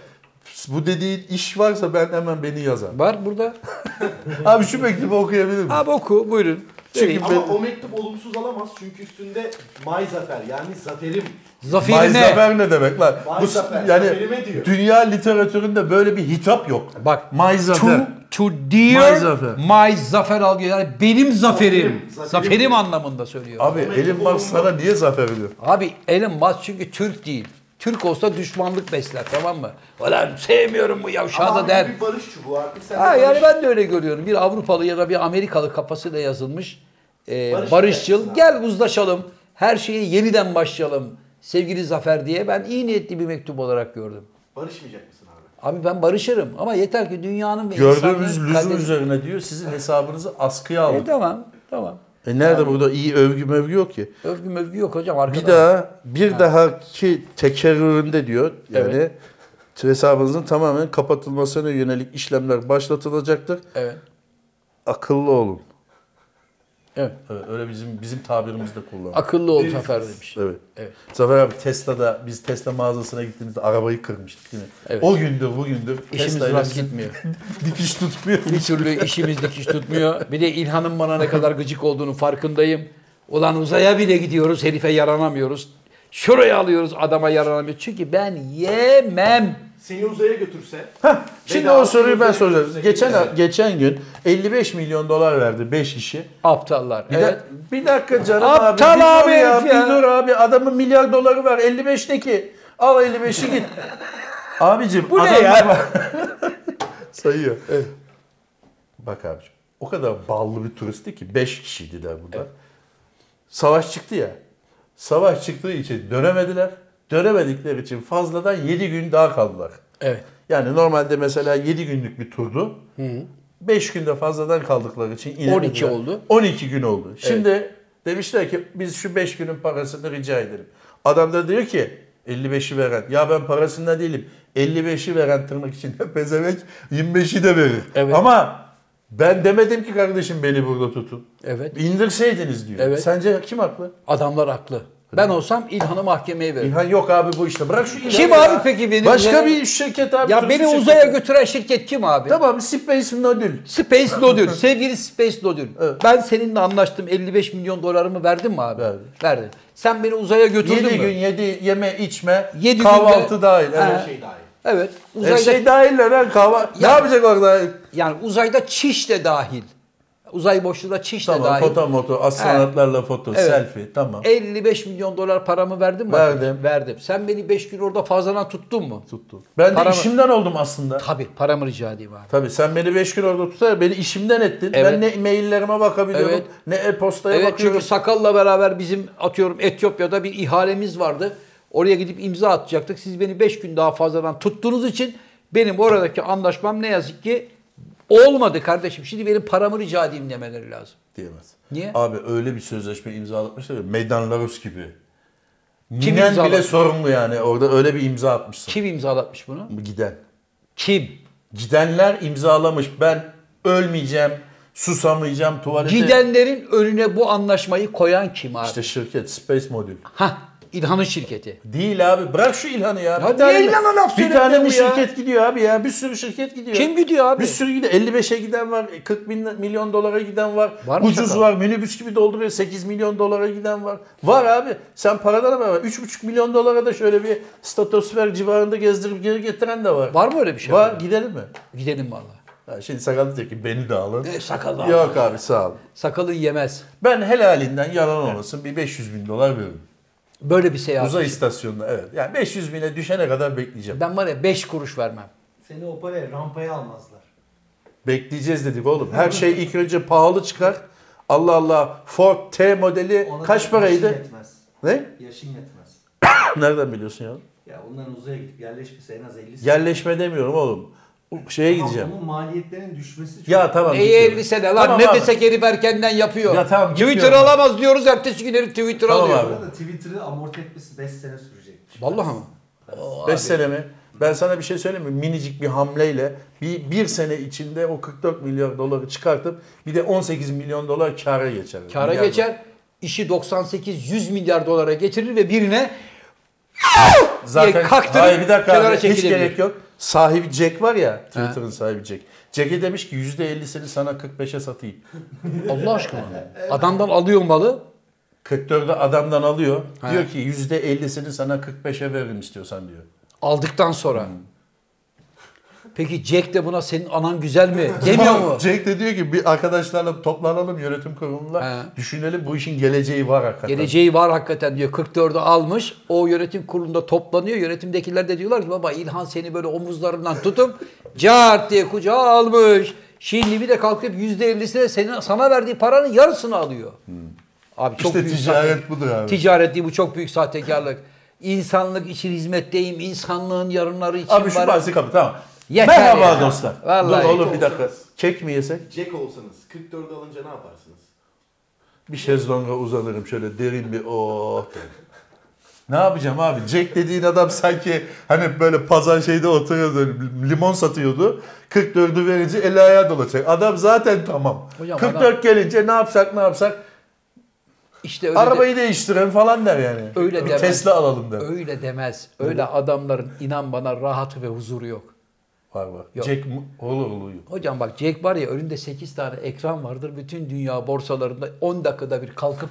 Bu dediğin iş varsa ben hemen beni yazar. Var burada. Abi şu mektubu okuyabilir miyim? Abi oku buyurun. Çünkü. Ama o mektup olumsuz alamaz çünkü üstünde May Zafer yani zaferim. Bay Zaferine. Zafer ne demek lan? Bay Bu, Zafer, yani zaferime diyor. dünya literatüründe böyle bir hitap yok. Bak. May Zafer. to dear My zafer. my zafer algı yani benim zaferim. Zaferim, Zaferim, anlamında söylüyor. Abi, Abi Elon Musk sana niye zafer ediyor? Elon Musk çünkü Türk değil. Türk olsa düşmanlık besler tamam mı? Ulan sevmiyorum bu yavşağı da der. bir barış çubuğu artık sen de Ha, barış- yani ben de öyle görüyorum. Bir Avrupalı ya da bir Amerikalı kafasıyla yazılmış e, Barış barışçıl. Gel uzlaşalım. Her şeye yeniden başlayalım. Sevgili Zafer diye ben iyi niyetli bir mektup olarak gördüm. Barışmayacak mısın abi? Abi ben barışırım ama yeter ki dünyanın ve Gördüğümüz lüzum kaderi- üzerine diyor sizin hesabınızı askıya E, tamam tamam. E nerede burada iyi övgü mövgü yok ki. Övgü mövgü yok hocam arkada. Bir daha bir dahaki tekerrüründe diyor yani Evet. hesabınızın tamamen kapatılmasına yönelik işlemler başlatılacaktır. Evet. Akıllı olun. Evet. Evet, öyle bizim bizim tabirimizde kullanılıyor. Akıllı ol Zafer demiş. Evet. Evet. Zafer abi Tesla'da biz Tesla mağazasına gittiğimizde arabayı kırmıştık değil mi? Evet. O gündür bugündür İşimiz rast gitmiyor. dikiş tutmuyor. Bir türlü işimiz dikiş tutmuyor. Bir de İlhan'ın bana ne kadar gıcık olduğunu farkındayım. Ulan uzaya bile gidiyoruz herife yaranamıyoruz. Şuraya alıyoruz adama yaranamıyoruz. Çünkü ben yemem. Seni uzaya götürse Heh, şimdi o soruyu ben soracağım. Geçen gidersin. geçen gün 55 milyon dolar verdi 5 kişi. Aptallar. Bir, evet. dak- bir dakika canım Aptal abi. Bir abi dur ya, ya. Bir dur abi. Adamın milyar doları var. 55 ne ki? Al 55'i git. Abicim Bu ne ya? Sayıyor. Bak abicim. O kadar ballı bir turisti ki 5 kişiydiler burada. Savaş çıktı ya. Savaş çıktığı için dönemediler. Dönemedikleri için fazladan 7 gün daha kaldılar. Evet. Yani normalde mesela 7 günlük bir turdu. 5 günde fazladan kaldıkları için 12 oldu. 12 gün oldu. Şimdi demişler ki biz şu 5 günün parasını rica edelim. Adam da diyor ki 55'i veren. Ya ben parasında değilim. 55'i veren tırnak içinde pezevenk 25'i de verir. Evet. Ama ben demedim ki kardeşim beni burada tutun. Evet. İndirseydiniz diyor. Evet. Sence kim haklı? Adamlar haklı. Ben olsam İlhan'ı mahkemeye veririm. İlhan yok abi bu işte. Bırak şu İlhan'ı Kim ya. abi peki beni Başka uzaya- bir şirket abi. Ya beni şirket. uzaya götüren şirket kim abi? Tamam Space Nodül. Space Nodül. Sevgili Space Nodül. Evet. Ben seninle anlaştım 55 milyon dolarımı verdin mi abi? Verdim. Verdin. Sen beni uzaya götürdün 7 mü? gün yedi yeme içme Yedi kahvaltı günde- dahil. Ha. Evet. Her şey dahil. Evet. Her Uzayda, şey dahil lan kahvaltı. Ne Ya- yapacak orada? yani uzayda çiş de dahil. Uzay boşluğunda çiş de Tamam dahil. foto moto astronotlarla foto Evet. selfie tamam. 55 milyon dolar paramı verdin mi? Verdim. Verdim. Sen beni 5 gün orada fazladan tuttun mu? Tuttu. Ben de Paramı- işimden oldum aslında. Tabii paramı rica edeyim abi. Tabii sen beni 5 gün orada tutar beni işimden ettin. Evet. Ben ne maillerime bakabiliyorum Evet. ne e-postaya Evet bakıyorum. çünkü Sakal'la beraber bizim atıyorum Etiyopya'da bir ihalemiz vardı. Oraya gidip imza atacaktık. Siz beni 5 gün daha fazladan tuttuğunuz için benim oradaki anlaşmam ne yazık ki olmadı kardeşim. Şimdi benim paramı rica edeyim demeleri lazım. Diyemez. Niye? Abi öyle bir sözleşme imzalatmışlar ya Meydan Larus gibi. Kim Minen bile sorumlu yani orada öyle bir imza atmışsın. Kim imzalatmış bunu? Giden. Kim? Gidenler imzalamış. Ben ölmeyeceğim, susamayacağım, tuvalete... Gidenlerin önüne bu anlaşmayı koyan kim abi? İşte şirket Space Modül. Hah, İlhan'ın şirketi. Değil abi bırak şu İlhan'ı ya. Ya niye İlhan'a laf Bir söylemiyor tane ya? şirket gidiyor abi ya? Bir sürü şirket gidiyor. Kim gidiyor abi? Bir sürü gidiyor. 55'e giden var. 40 bin milyon dolara giden var. Var mı Ucuz var. Minibüs gibi dolduruyor. 8 milyon dolara giden var. Var abi. Sen paradan var. 3,5 milyon dolara da şöyle bir statosfer civarında gezdirip geri getiren de var. Var mı öyle bir şey? Var. Gidelim mi? Gidelim valla. Ha, şimdi sakal diyecek ki beni de alın. E, sakal da Yok abi sağ ol. Sakalın yemez. Ben helalinden yalan olmasın bir 500 bin dolar veririm. Böyle bir seyahat. Uzay istasyonuna evet. Yani 500 bine düşene kadar bekleyeceğim. Ben var ya 5 kuruş vermem. Seni o paraya rampaya almazlar. Bekleyeceğiz dedik oğlum. Her şey ilk önce pahalı çıkar. Allah Allah Ford T modeli Ona kaç da paraydı? Yaşın yetmez. Ne? Yaşın yetmez. Nereden biliyorsun ya? Ya onların uzaya gidip yerleşmesi en az 50 sene. Yerleşme demiyorum oğlum. Şeye Ama gideceğim. Bunun maliyetlerinin düşmesi çok... Ya tamam. Neyi gidiyorum. 50 sene lan Tamam ne abi. desek herif erkenden yapıyor. Ya tamam, Twitter gidiyorum. alamaz diyoruz ertesi gün herif Twitter Tamam alıyor. abi. Bu arada Twitter'ı amorti etmesi 5 sene sürecekmiş. Vallahi mı? Oo, 5 abi. sene mi? Ben sana bir şey söyleyeyim mi? Minicik bir hamleyle bir, bir sene içinde o 44 milyar doları çıkartıp bir de 18 milyon dolar kâra geçer. Kara Milyar geçer. işi 98-100 milyar dolara getirir ve birine Zaten kaktırıp hayır bir dakika kenara abi, hiç çekilebilir. gerek yok. Sahibi Jack var ya Twitter'ın sahibi Jack. Jack'e demiş ki %50'sini sana 45'e satayım. Allah aşkına. Adamdan alıyor malı. 44'ü adamdan alıyor. Diyor ki %50'sini sana 45'e veririm istiyorsan diyor. Aldıktan sonra. Hmm. Peki Jack de buna senin anan güzel mi? Demiyor mu? Jack de diyor ki bir arkadaşlarla toplanalım yönetim kurulunda. He. Düşünelim bu işin geleceği var hakikaten. Geleceği var hakikaten diyor. 44'ü almış. O yönetim kurulunda toplanıyor. Yönetimdekiler de diyorlar ki baba İlhan seni böyle omuzlarından tutup cart diye kucağa almış. Şimdi bir de kalkıp %50'sine senin, sana verdiği paranın yarısını alıyor. Abi çok İşte büyük ticaret sahte- budur abi. Ticaret değil bu çok büyük sahtekarlık. İnsanlık için hizmetteyim. insanlığın yarınları için Abi şu bahsi kapı tamam. Yeter Merhaba ya. dostlar. Vallahi. Dur oğlum bir dakika. Kek mi yesek? Jack olsanız 44'ü alınca ne yaparsınız? Bir şezlonga uzanırım şöyle derin bir oh. Ne yapacağım abi? Jack dediğin adam sanki hani böyle pazar şeyde oturuyordu, limon satıyordu. 44'ü verince eli ayağı dolaşacak. Adam zaten tamam. Hocam 44 gelince ne yapsak ne yapsak? İşte öyle de- Arabayı değiştirelim falan der yani. Öyle bir demez. Tesla alalım der. öyle demez. Öyle adamların inan bana rahatı ve huzuru yok. Var var. Yok. Jack olur. Hocam bak Jack var ya önünde 8 tane ekran vardır. Bütün dünya borsalarında 10 dakikada bir kalkıp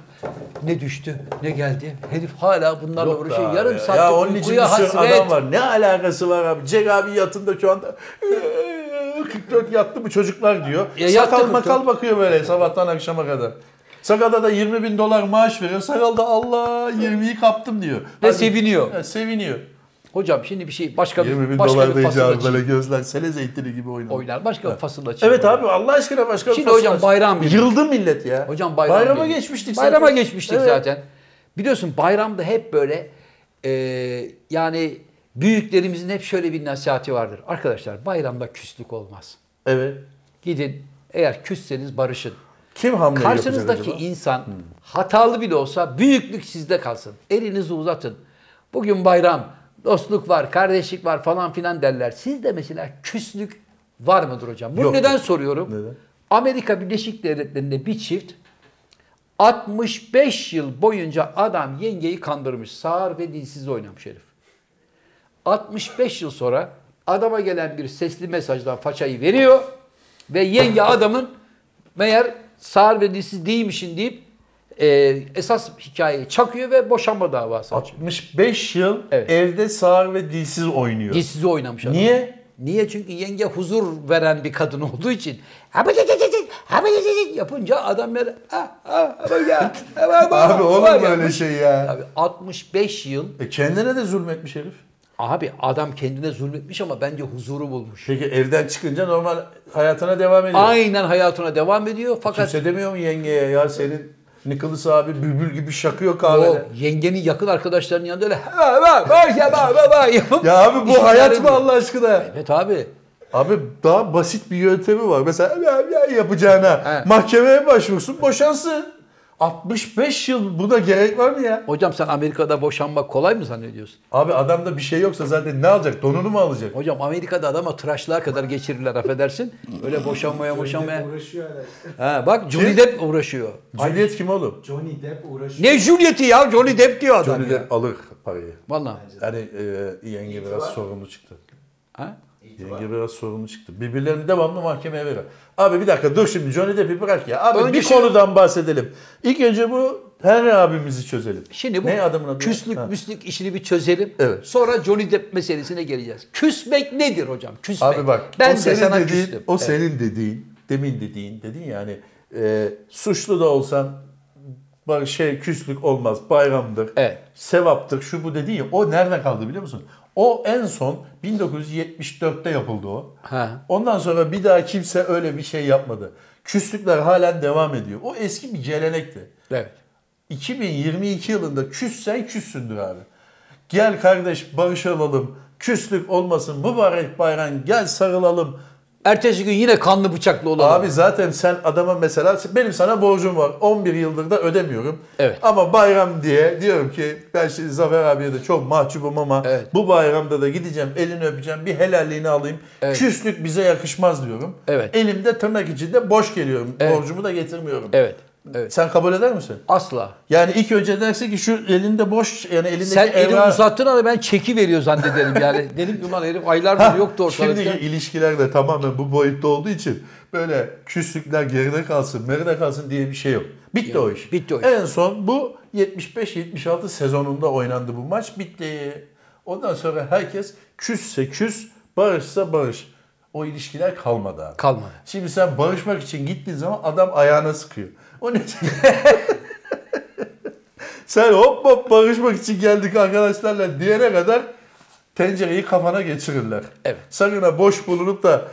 ne düştü ne geldi. Herif hala bunlarla Yok uğraşıyor. Yarım abi. saatlik Ya onun için bir hasret. adam var. Ne alakası var abi? Jack abi yatında şu anda 44 yattı mı çocuklar diyor. Ya Sakal 44. makal bakıyor böyle sabahtan akşama kadar. Sakalda da 20 bin dolar maaş veriyor. Sakal da Allah 20'yi kaptım diyor. Ve seviniyor. Evet, seviniyor. Hocam şimdi bir şey başka 20 bir bin başka dolar bir fasıl açayım. böyle gözler sele zeytini gibi oynar. Oynar. Başka bir fasıl açayım. Evet abi Allah aşkına başka bir Şimdi fasıl hocam bayram günü. Yıldı millet ya. Hocam bayram Bayrama günü. geçmiştik Bayrama zaten. geçmiştik Evet. zaten. Biliyorsun bayramda hep böyle e, yani büyüklerimizin hep şöyle bir nasihati vardır. Arkadaşlar bayramda küslük olmaz. Evet. Gidin eğer küsseniz barışın. Kim hamle Karşınızdaki acaba? insan hatalı bile olsa büyüklük sizde kalsın. Elinizi uzatın. Bugün bayram, dostluk var, kardeşlik var falan filan derler. Sizde mesela küslük var mıdır hocam? Bunu Yok. neden soruyorum? Neden? Amerika Birleşik Devletleri'nde bir çift 65 yıl boyunca adam yengeyi kandırmış. Sağır ve dilsiz oynamış herif. 65 yıl sonra adama gelen bir sesli mesajdan façayı veriyor ve yenge adamın meğer sağır ve dilsiz değilmişin deyip e, esas hikayeyi çakıyor ve boşanma davası açıyor. 65 yıl Evet. evde sağır ve dilsiz oynuyor. Dilsizi oynamış adam. Niye? Niye? Çünkü yenge huzur veren bir kadın olduğu için. yapınca adam böyle Abi olur mu öyle şey ya? Abi 65 yıl E kendine de zulmetmiş herif. abi adam kendine zulmetmiş ama bence huzuru bulmuş. Peki evden çıkınca normal hayatına devam ediyor. Aynen hayatına devam ediyor fakat Kimse demiyor mu yengeye ya senin Nicholas abi bülbül gibi şakıyor kahvede. o yengenin yakın arkadaşlarının yanında öyle ha ha ha ya ha ha ha yapıp Ya abi bu hayat mı. Allah aşkına? Evet abi. Abi daha basit bir yöntemi var. Mesela ya, ya yapacağına He. mahkemeye başvursun boşansın. 65 yıl buna gerek var mı ya? Hocam sen Amerika'da boşanmak kolay mı zannediyorsun? Abi adamda bir şey yoksa zaten ne alacak? Donunu mu alacak? Hocam Amerika'da adama tıraşlığa kadar geçirirler affedersin. Öyle boşanmaya boşanmaya. uğraşıyor hala işte. Ha, bak Johnny? Depp uğraşıyor. Juliet kim oğlum? Johnny Depp uğraşıyor. Ne Juliet'i ya? Johnny Depp diyor adam Johnny ya. Depp alır parayı. Vallahi. Yani e, yenge biraz sorumlu çıktı. Ha? Yenge biraz sorumlu çıktı. Birbirlerini devamlı mahkemeye veriyor. Abi bir dakika dur şimdi Johnny Depp'i bırak ya. Abi Önce bir şu- konudan bahsedelim. İlk önce bu Henry abimizi çözelim. Şimdi bu ne adamın adı? küslük Ha. müslük işini bir çözelim. Evet. Sonra Johnny Depp meselesine geleceğiz. Küsmek nedir hocam? Küsmek. Abi bak ben o de senin sana dediğin, küstüm. o Evet. senin dediğin, demin dediğin, dedin yani e, suçlu da olsan bak şey küslük olmaz, bayramdır, Evet. sevaptır, şu bu dedin ya o nerede kaldı biliyor musun? O en son 1974'te yapıldı o. Ha. Ondan sonra bir daha kimse öyle bir şey yapmadı. Küslükler halen devam ediyor. O eski bir gelenekti. Evet. 2022 yılında küssen küssündür abi. Gel kardeş barışalım, küslük olmasın, mübarek bayram gel sarılalım. Ertesi gün yine kanlı bıçaklı olalım. Abi zaten sen adama mesela benim sana borcum var 11 yıldır da ödemiyorum. Evet. Ama bayram diye diyorum ki ben şimdi Zafer abiye de çok mahcubum ama Evet. bu bayramda da gideceğim elini öpeceğim bir helalliğini alayım. Evet. Küslük bize yakışmaz diyorum. Evet. Elimde tırnak içinde boş geliyorum. Evet. Borcumu da getirmiyorum. Evet. Evet. Sen kabul eder misin? Asla. Yani ilk önce dersin ki şu elinde boş yani elindeki Sen elini evrak- uzattın ama ben çeki veriyor zannederim yani. Dedim ki ulan herif aylardır yoktu ortalıkta. Şimdiki ilişkiler de tamamen bu boyutta olduğu için böyle küslükler geride kalsın, meride kalsın diye bir şey yok. Bitti o iş. bitti o iş. En son bu 75-76 sezonunda oynandı bu maç. Bitti. Ondan sonra herkes küsse küs, barışsa barış. O ilişkiler kalmadı abi. Kalmadı. Şimdi sen barışmak için gittiğin zaman adam ayağına sıkıyor. O ne? sen hop hop barışmak için geldik arkadaşlarla diyene kadar tencereyi kafana geçirirler. Evet. Sakın ha boş bulunup da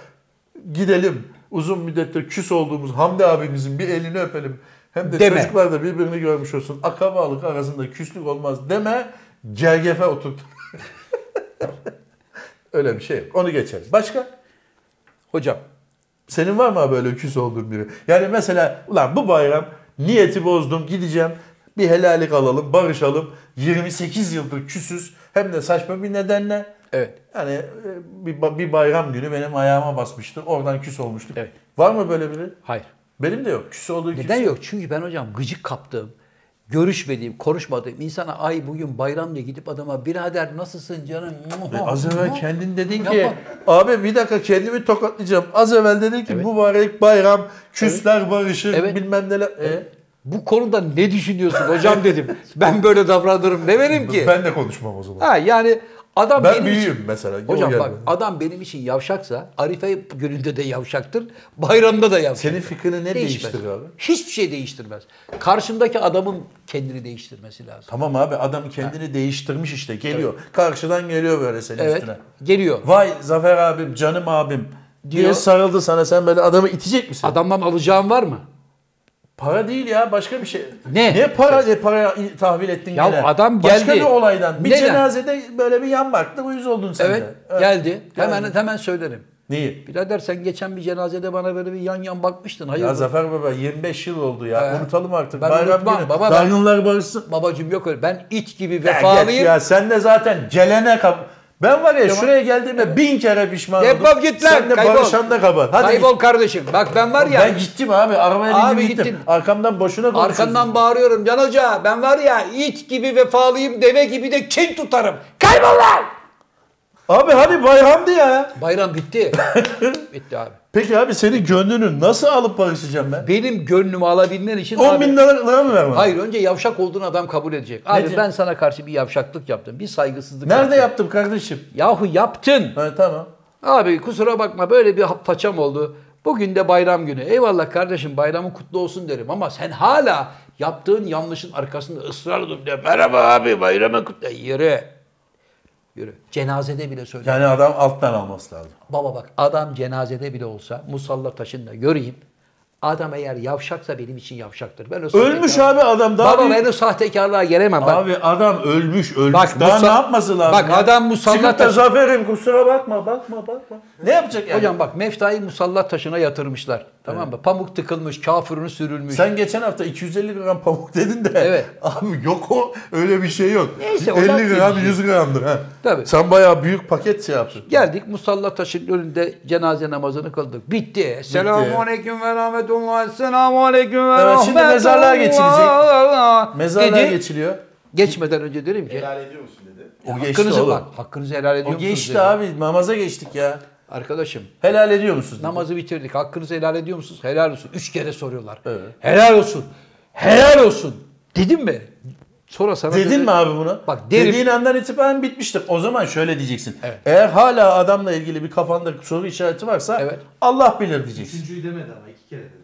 gidelim uzun müddettir küs olduğumuz Hamdi abimizin bir elini öpelim. Hem de Deme. çocuklar da birbirini görmüş olsun. Akrabalık arasında küslük olmaz deme. Gergefe oturt. Öyle bir şey yok. Onu geçelim. Başka? Hocam Senin var mı böyle küs olduğun biri? Yani mesela ulan bu bayram niyeti bozdum gideceğim bir helallik alalım barışalım. 28 yıldır küsüz hem de saçma bir nedenle. evet. Yani e, bir, bir bayram günü benim ayağıma basmıştı. Oradan küs olmuştuk. Evet. Var mı böyle biri? Hayır. Benim de yok. Küs olduğu Neden kimse. yok? Çünkü ben hocam gıcık kaptığım, görüşmediğim, konuşmadığım insana ay bugün bayram diye gidip adama birader nasılsın canım? Az evvel kendin dedin ki Yapma. abi bir dakika kendimi tokatlayacağım. Az evvel dedin ki Evet. mübarek bayram, küsler barışır Evet. bilmem neler. E, Bu konuda ne düşünüyorsun hocam dedim. Ben böyle davranırım demedim ki. ben de konuşmam o zaman. Ha yani adam Ben benim büyüğüm için, mesela. Hocam bak adam benim için yavşaksa Arife gününde de yavşaktır, bayramda da yavşaktır. Senin fikrini ne Değişmez. değiştirir abi? Hiçbir şey değiştirmez. Karşımdaki adamın kendini değiştirmesi lazım. Tamam abi adam kendini değiştirmiş işte geliyor. Karşıdan geliyor böyle senin Evet. üstüne. Geliyor. Vay Zafer abim canım abim diye Diyor. sarıldı sana sen böyle adamı itecek misin? Adamdan alacağın var mı? Para değil ya başka bir şey. Ne? Ne para ne para tahvil ettin Ya gene? adam Başka geldi. bir olaydan. Bir Neden? cenazede böyle bir yan baktı uyuz oldun sen Evet, de. geldi. Geldi. Hemen hemen söylerim. Neyi? Birader sen geçen bir cenazede bana böyle bir yan yan bakmıştın. Hayır. Ya Zafer Baba 25 yıl oldu ya. He. Unutalım artık. Ben Bayram unutmam günü. baba, Dargınlar barışsın. Babacım yok öyle. Ben it gibi Ya, vefalıyım. git ya sen de zaten gelene kap. Ben var ya şuraya geldiğimde bin kere pişman oldum. Defol git lan, Sen de kaybol. barışan da kapat. Hadi Kaybol kardeşim. Bak ben var ya. Ben gittim abi. Arabaya bindim Abi gittim. gittin. Arkamdan boşuna konuşuyorsun. Arkandan bağırıyorum Can Hoca ben var ya it gibi vefalıyım deve gibi de kin tutarım. Kaybol lan! Abi hadi bayramdı ya. Bayram bitti. bitti abi. Peki abi senin gönlünü nasıl alıp barışacağım ben? Benim gönlümü alabilmen için 10 abi- bin lira, mı vermem? Hayır önce yavşak olduğunu adam kabul edecek. Abi Nece? ben sana karşı bir yavşaklık yaptım. Bir saygısızlık Nerede yaptım. yaptım kardeşim? Yahu yaptın. Ha, tamam. Abi kusura bakma böyle bir paçam oldu. Bugün de bayram günü. Eyvallah kardeşim bayramın kutlu olsun derim ama sen hala yaptığın yanlışın arkasında ısrarla dur de merhaba abi bayramın kutlu. Yürü. Yürü. Cenazede bile söyle. Yani adam alttan alması lazım. Baba bak adam cenazede bile olsa musalla taşında göreyim. Adam eğer yavşaksa benim için yavşaktır. Ben o Ölmüş sahtekar- abi adam daha Baba büyük- ben o sahtekarlığa gelemem. Bak, Abi adam ölmüş ölmüş. Bak, Daha musa- ne yapması lazım? Bak, ya? adam musallat Çıkıp da zaferim kusura bakma bakma bakma. Ne yapacak yani? Hocam bak meftayı musallat taşına yatırmışlar. Tamam mı? Pamuk tıkılmış, kafirunu sürülmüş. Sen geçen hafta 250 gram pamuk dedin de. Evet. Abi yok o öyle bir şey yok. Neyse, o 50 laf gram gelişi. 100 gramdır. Ha. Tabii. Sen bayağı büyük paket şey yaptın. Geldik musalla taşının önünde cenaze namazını kıldık. Bitti. Selamun aleyküm ve rahmetullah. Selamun aleyküm ve Evet, şimdi mezarlığa geçilecek. Mezarlığa Dedi. geçiliyor. Geçmeden önce dedim ki Helal ediyor musun dedi. O geçti hakkınızı oğlum. bak. Hakkınızı helal ediyor O musunuz? geçti dedim. abi. Namaza geçtik ya. Arkadaşım Helal ediyor musunuz? namazı bitirdik. Hakkınızı helal ediyor musunuz? Helal olsun. Üç kere soruyorlar. Evet. Helal olsun. Helal olsun. Dedim mi? Sonra sana Dedin dedim- mi abi bunu? Bak derim. Dediğin andan itibaren bitmiştir. O zaman şöyle diyeceksin. Evet. Eğer hala adamla ilgili bir kafanda soru işareti varsa Evet. Allah bilir diyeceksin. Üçüncüyü demedi ama iki kere dedi.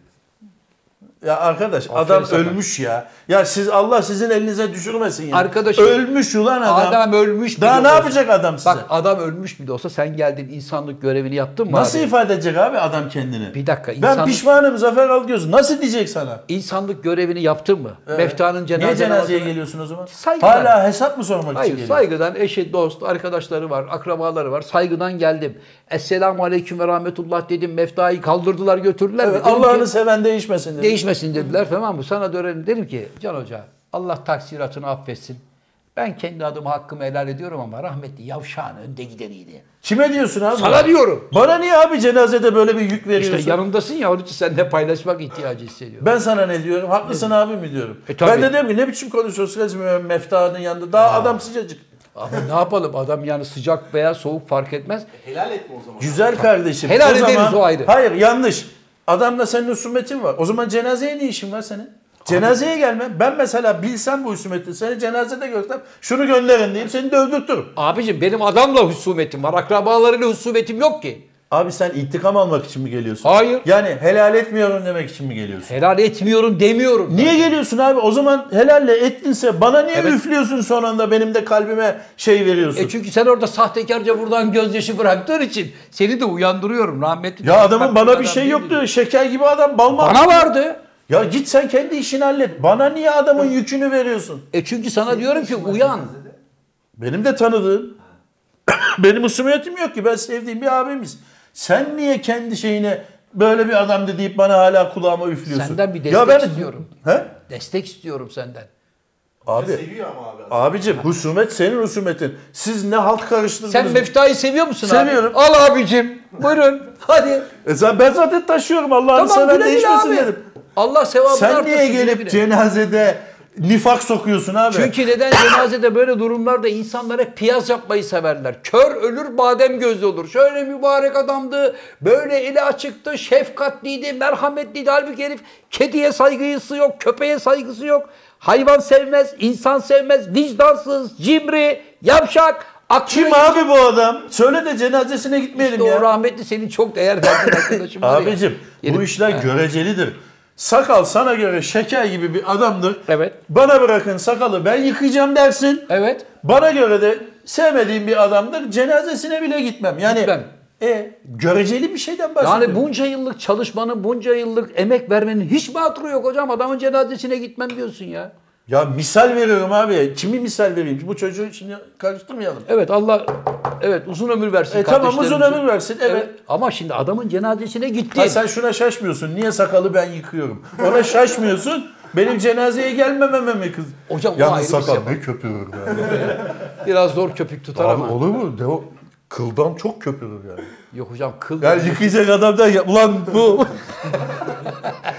Ya arkadaş Aferin adam sana. ölmüş ya. Ya siz Allah sizin elinize düşürmesin ya. Arkadaşım, Ölmüş ulan adam. Adam ölmüş Daha ne olsa- yapacak adam size? Bak adam ölmüş bile olsa sen geldin insanlık görevini yaptın mı Nasıl abi? ifade edecek abi adam kendini? Bir dakika, Ben insanlık- pişmanım Zafer Algöz. Nasıl diyecek sana? İnsanlık görevini yaptın mı? Mefta'nın cenaze Niye cenazeye namazını- geliyorsun o zaman? Saygıdan. Hala hesap mı sormak için Hayır geliyorsun? saygıdan eşi, dost, arkadaşları var, akrabaları var. Saygıdan geldim. Esselamu aleyküm ve rahmetullah dedim. Meftayı kaldırdılar götürdüler. Evet, ve dedim Allah'ını ki, seven değişmesin dedi. değişmesin dediler tamam mı? Sana dönelim dedim ki Can Hoca Allah taksiratını affetsin. Ben kendi adıma hakkımı helal ediyorum ama rahmetli yavşağın önde gideniydi. Kime diyorsun abi? Sana diyorum. Bana niye abi cenazede böyle bir yük veriyorsun? İşte yanımdasın ya onun için seninle paylaşmak ihtiyacı hissediyorum. Ben sana ne diyorum? Haklısın abi mi diyorum. E, tabii. ben de diyorum ki ne biçim konuşuyorsun resmi meftanın yanında. Daha adam sıcacık. Ama ne yapalım adam yani sıcak veya soğuk fark etmez. Helal etme o zaman. Güzel kardeşim. Helal o ederiz, zaman, o ayrı. Hayır yanlış. Adamla senin husumetin var. O zaman cenazeye ne işin var senin? Cenazeye gelme. Ben mesela bilsem bu husumeti seni cenazede görsem şunu gönderin diyeyim seni dövdürtürüm. Abicim benim adamla husumetim var. Akrabalarıyla husumetim yok ki. Abi sen intikam almak için mi geliyorsun? Hayır. Yani helal etmiyorum demek için mi geliyorsun? Helal etmiyorum demiyorum. Niye geliyorsun abi? O zaman helalle ettinse bana niye Evet. üflüyorsun son anda benim de kalbime şey veriyorsun? E çünkü sen orada sahtekarca buradan gözyaşı bıraktığın için seni de uyandırıyorum rahmetli. ya adamın bana bir şey yoktu. mi? Şeker gibi adam bal mı? Bana vardı. Ya git sen kendi işini hallet. Bana niye adamın yükünü veriyorsun? E çünkü sana diyorum ki uyan. Benim de tanıdığım. Benim husumetim yok ki. Ben sevdiğim bir abimiz. Sen niye kendi şeyine böyle bir adamdı deyip bana hala kulağıma üflüyorsun? Senden bir destek istiyorum. He? Destek istiyorum senden. Abi. Seviyor ama abi. adam. Abicim husumet senin husumetin. Siz ne halt karıştırdınız? Sen Mefta'yı seviyor musun abi? Seviyorum. Al abicim. Buyurun. Hadi. E sen- ben zaten taşıyorum Allah'ını Tamam güle değişmesin abi. dedim. Allah sevabını Sen niye gelip güle. cenazede nifak sokuyorsun abi? Çünkü neden cenazede böyle durumlarda insanlar hep piyaz yapmayı severler. Kör ölür badem gözlü olur. Şöyle mübarek adamdı, böyle eli açıktı, şefkatliydi, merhametliydi. Halbuki herif kediye saygısı yok, köpeğe saygısı yok. Hayvan sevmez, insan sevmez, vicdansız, cimri, yavşak. aklına Kim abi bu adam? Söyle de cenazesine gitmeyelim İşte ya. o rahmetli senin çok değer verdiğin arkadaşım var ya. Abicim bu Herif- işler görecelidir. Sakal sana göre şeker gibi bir adamdır. Evet. Bana bırakın sakalı ben yıkayacağım dersin. Evet. Bana göre de sevmediğim bir adamdır. Cenazesine bile gitmem. Yani Gitmem. E, göreceli bir şeyden bahsediyorum. Yani bunca yıllık çalışmanın, bunca yıllık emek vermenin hiç mi hatırı yok hocam? Adamın cenazesine gitmem diyorsun ya. Ya misal veriyorum abi. Kimi misal vereyim? Bu çocuğu şimdi karıştırmayalım. Evet Allah Evet uzun ömür versin E tamam uzun ömür versin evet. Ama şimdi adamın cenazesine gitti. Ha, sen şuna şaşmıyorsun. Niye sakalı ben yıkıyorum? Ona şaşmıyorsun. Benim cenazeye gelmememe mi kız? Hocam o Yalnız sakal sebep. ne köpürür be. Biraz zor köpük tutar Abi ama. olur mu? De o kıldan çok köpürür yani. Yok hocam kıl. Yani yıkayacak adam da ya, ulan bu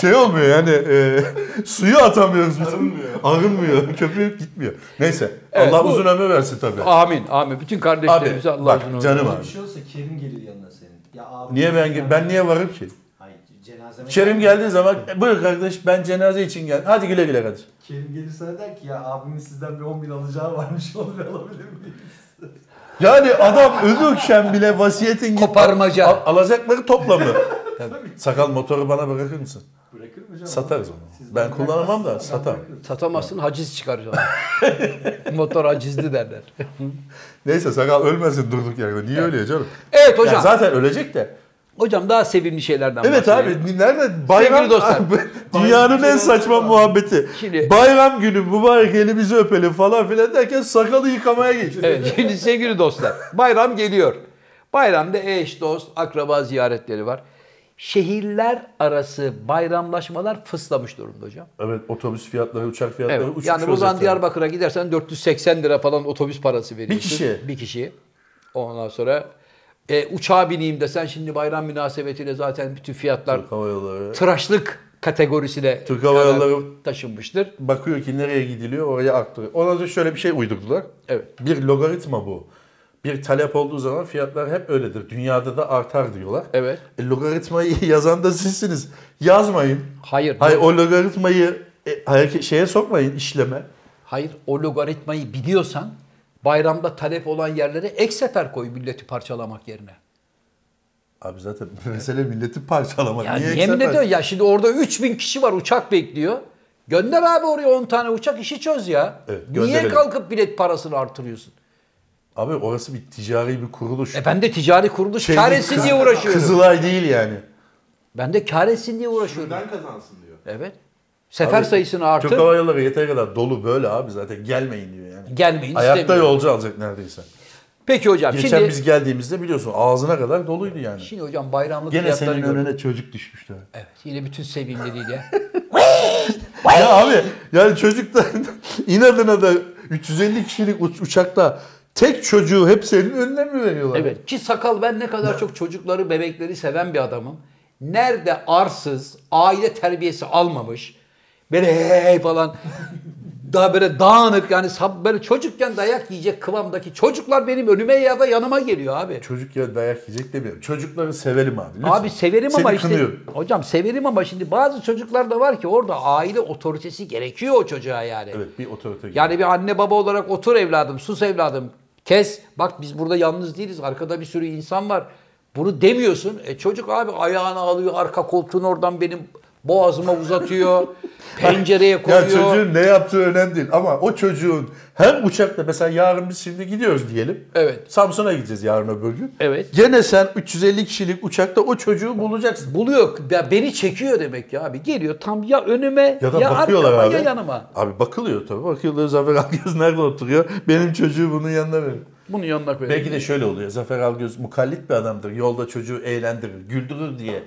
şey olmuyor yani e, suyu atamıyoruz biz. Arınmıyor. Arınmıyor. Köpüğü gitmiyor. Neyse. Evet, Allah bu- uzun ömür versin tabii. Amin amin. Bütün kardeşlerimize Abi, Allah bak, uzun ömür versin. Abi. bir şey olsa Kerim gelir yanına senin. Ya abi. Niye ben ben niye varım ki? Hayır cenazeme. Kerim geldiği zaman "E, buyur kardeş ben cenaze için geldim. Hadi güle güle kardeş. Kerim gelir sana der ki ya abimin sizden bir 10 bin alacağı varmış onu bir alabilir miyiz? Yani adam ölürken bile vasiyetin Koparmaca. Al- alacakları toplamı. Sakal motoru bana bırakır mısın? Bırakır mı hocam? Satarız onu. Siz Ben kullanamam da satarım. bırakırım. Satamazsın haciz çıkar. Motor hacizli derler. Neyse sakal ölmesin durduk yerde. Niye ölüyor canım? Evet hocam. Ya zaten ölecek de. Hocam daha sevimli şeylerden Evet bahsedelim. abi nerede? Bayram Sevgili dostlar. Dünyanın en saçma muhabbeti. Şimdi- Bayram günü mübarek elimizi öpelim falan filan derken sakalı yıkamaya geçti. Evet şimdi sevgili dostlar bayram geliyor. Bayramda eş, dost, akraba ziyaretleri var. Şehirler arası bayramlaşmalar fıslamış durumda hocam. Evet otobüs fiyatları, uçak fiyatları Evet. uçmuş Yani buradan. Diyarbakır'a gidersen 480 lira falan otobüs parası veriyorsun. kişi. Bir kişi. Ondan sonra e, uçağa bineyim desen şimdi bayram münasebetiyle zaten bütün fiyatlar Türk Hava Yolları. tıraşlık kategorisine Türk Hava Yolları- taşınmıştır. Bakıyor ki nereye gidiliyor oraya aktarıyor. Ondan sonra şöyle bir şey uydurdular. Evet. Bir logaritma bu. Bir talep olduğu zaman fiyatlar hep öyledir. Dünyada da artar diyorlar. Evet. E, logaritmayı yazan da sizsiniz. Yazmayın. Hayır. Hayır o logaritmayı e, hareket- şeye sokmayın işleme. Hayır o logaritmayı biliyorsan bayramda talep olan yerlere ek sefer koy milleti parçalamak yerine. Abi zaten mesele milleti parçalamak. Yani Niye yemin ediyorum ya şimdi orada 3000 kişi var uçak bekliyor. Gönder abi oraya 10 tane uçak işi çöz ya. Evet, Niye gönderelim. kalkıp bilet parasını artırıyorsun? Abi orası bir ticari bir kuruluş. E ben de ticari kuruluş Şey kar etsin diye uğraşıyorum. Kızılay değil yani. Ben de kar etsin diye uğraşıyorum. Şuradan kazansın diyor. Evet. Sefer Abi, sayısını Türk artır. Hava Yolları yeteri kadar dolu böyle abi zaten gelmeyin diyor yani. Gelmeyin Ayakta yolcu alacak neredeyse. Peki hocam Geçen şimdi biz geldiğimizde biliyorsun ağzına kadar doluydu yani. şimdi hocam bayramlık Gene fiyatları senin gördüm. önüne çocuk düşmüştü. Evet yine bütün sevimliliğiyle. ya abi yani çocuk da inadına da 350 kişilik uç- uçakta tek çocuğu hep senin önüne mi veriyorlar? Evet ki sakal ben ne kadar çok çocukları bebekleri seven bir adamım. Nerede arsız, aile terbiyesi almamış, böyle hey hey falan daha böyle dağınık yani böyle çocukken dayak yiyecek kıvamdaki çocuklar benim önüme ya da yanıma geliyor abi. Çocuk ya dayak yiyecek demiyorum. Çocukları sevelim abi. Lütfen. Abi severim Seni ama işte kınıyorum. hocam severim ama şimdi bazı çocuklar da var ki orada aile otoritesi gerekiyor o çocuğa yani. Evet bir otorite. Yani bir anne baba olarak otur evladım, sus evladım, kes. Bak biz burada yalnız değiliz. Arkada bir sürü insan var. Bunu demiyorsun. E çocuk abi ayağını alıyor, arka koltuğunu oradan benim boğazıma uzatıyor. pencereye Ya koyuyor. çocuğun ne yaptığı önemli değil ama o çocuğun hem uçakta mesela yarın biz şimdi gidiyoruz diyelim. Evet. Samsun'a gideceğiz yarın öbür gün. Evet. Gene sen 350 kişilik uçakta o çocuğu bulacaksın. Buluyor. Ya beni çekiyor demek ya abi. Geliyor tam ya önüme Ya da ya bakıyorlar arkama abi. ya yanıma. Abi bakılıyor tabii. Bakıyorlar Zafer Algöz nerede oturuyor? Benim çocuğu bunun yanına verin. Bunun yanına koyuyor. Belki de şöyle oluyor. Zafer Algöz mukallit bir adamdır. Yolda çocuğu eğlendirir, güldürür diye.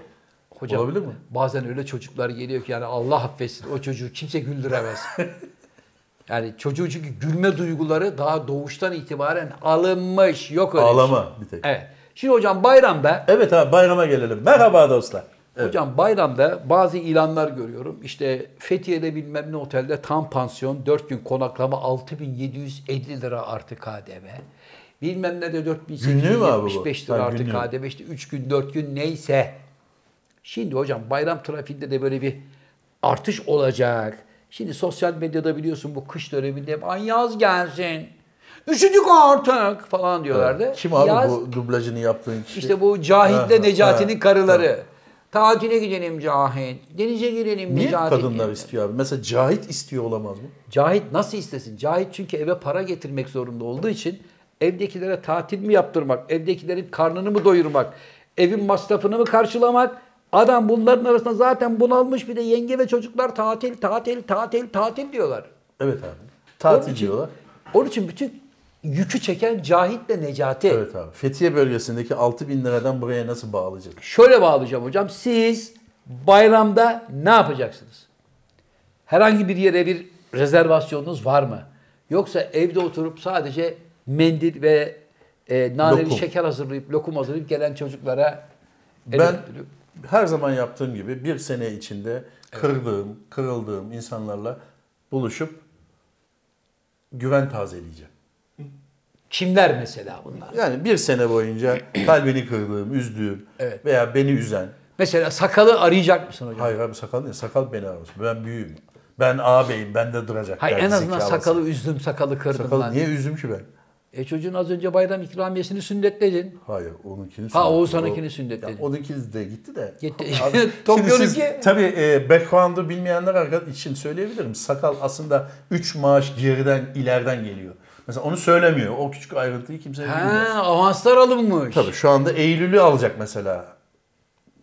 Hocam, Olabilir mi? Bazen öyle çocuklar geliyor ki yani Allah affetsin o çocuğu kimse güldüremez. yani çocuğun çünkü gülme duyguları daha doğuştan itibaren alınmış. Yok öyle bir şey. Ağlama bir tek. Evet. Şimdi hocam bayramda Evet abi bayrama gelelim. Merhaba dostlar. Evet. hocam bayramda bazı ilanlar görüyorum. İşte Fethiye'de bilmem ne otelde tam pansiyon 4 gün konaklama 6750 lira artı KDV. Bilmem ne de Günlüğü mü abi bu? 4875 lira artı. KDV işte 3 gün 4 gün neyse. Şimdi hocam bayram trafiğinde de böyle bir artış olacak. Şimdi sosyal medyada biliyorsun bu kış döneminde hep ay yaz gelsin. Üşüdük artık falan diyorlardı. Kim abi Yaz- bu dublajını yaptığın kişi? işte bu Cahit'le Ha, Necati'nin ha, karıları. Tatile gidelim Cahit. Denize girelim Niye Necati. kadınlar istiyor abi? Mesela Cahit istiyor olamaz mı? Cahit nasıl istesin? Cahit çünkü eve para getirmek zorunda olduğu için evdekilere tatil mi yaptırmak, evdekilerin karnını mı doyurmak, evin masrafını mı karşılamak? Adam bunların arasında zaten bunalmış bir de yenge ve çocuklar tatil, tatil, tatil, tatil diyorlar. Evet abi. Onun Tatil için- diyorlar. Onun için bütün yükü çeken Cahit'le Necati. Evet abi. Fethiye bölgesindeki 6000 bin liradan buraya nasıl bağlayacak? Şöyle bağlayacağım hocam. Siz bayramda ne yapacaksınız? Herhangi bir yere bir rezervasyonunuz var mı? Yoksa evde oturup sadece mendil ve e, naneli Lokum. şeker hazırlayıp, lokum hazırlayıp gelen çocuklara Ben. Her zaman yaptığım gibi bir sene içinde kırdığım, kırıldığım insanlarla buluşup güven tazeleyeceğim. kimler mesela bunlar? Yani bir sene boyunca kalbini kırdığım, üzdüğüm Evet. veya beni üzen. Mesela sakalı arayacak mısın hocam? Hayır abi sakal değil, sakal beni aramasın. Ben büyüğüm. Ben ağabeyim, bende duracak. Hayır en azından zekalısı. sakalı üzdüm, sakalı kırdım Sakalı lan. niye üzdüm ki ben? E çocuğun az önce bayram ikramiyesini sünnetledin. Hayır, onunkini Ha, o- sünnetledi. Ya, Onunkiniz de gitti de. Gitti. Abi, Top şimdi yolu siz- ki- Tabii e, background'u bilmeyenler arkadaş için söyleyebilirim. Sakal aslında 3 maaş geriden, ileriden geliyor. Mesela onu söylemiyor. O küçük ayrıntıyı kimse bilmiyor. Ha, avanslar alınmış. Tabii şu anda Eylül'ü alacak mesela.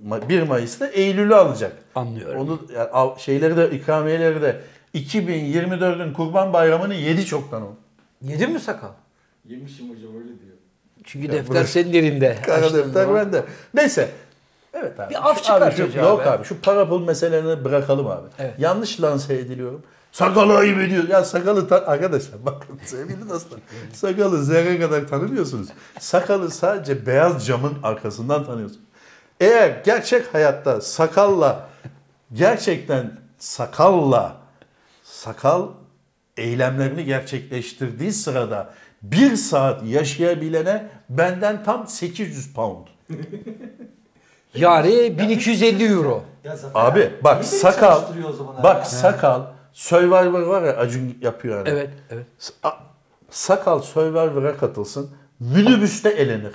Ma- 1 Mayıs'ta Eylül'ü alacak. Anlıyorum. Onu yani şeyleri de ikramiyeleri de 2024'ün Kurban Bayramı'nı yedi çoktan o. Yedin mi sakal? Yemişim hocam öyle diyor. Çünkü defter senin elinde. Kara Açtığın defter bende. Neyse. Evet abi. Bir af çıkar abi Yok be. abi şu para pul meselelerini bırakalım abi. Evet. Yanlış lanse ediliyorum. Sakalı ayıp ediyor. Ya sakalı ta- arkadaşlar bakın sevgili dostlar. Sakalı zerre kadar tanımıyorsunuz. Sakalı sadece beyaz camın arkasından tanıyorsunuz. Eğer gerçek hayatta sakalla gerçekten sakalla sakal eylemlerini gerçekleştirdiği sırada bir saat yaşayabilene benden tam 800 pound. Yani 1250 euro. Ya Zafer Abi niye bak beni sakal çalıştırıyor o zaman bak abi? sakal Survivor var ya Acun yapıyor hani. Evet, evet. A- Sakal Survivor'a katılsın. Minibüste elenir.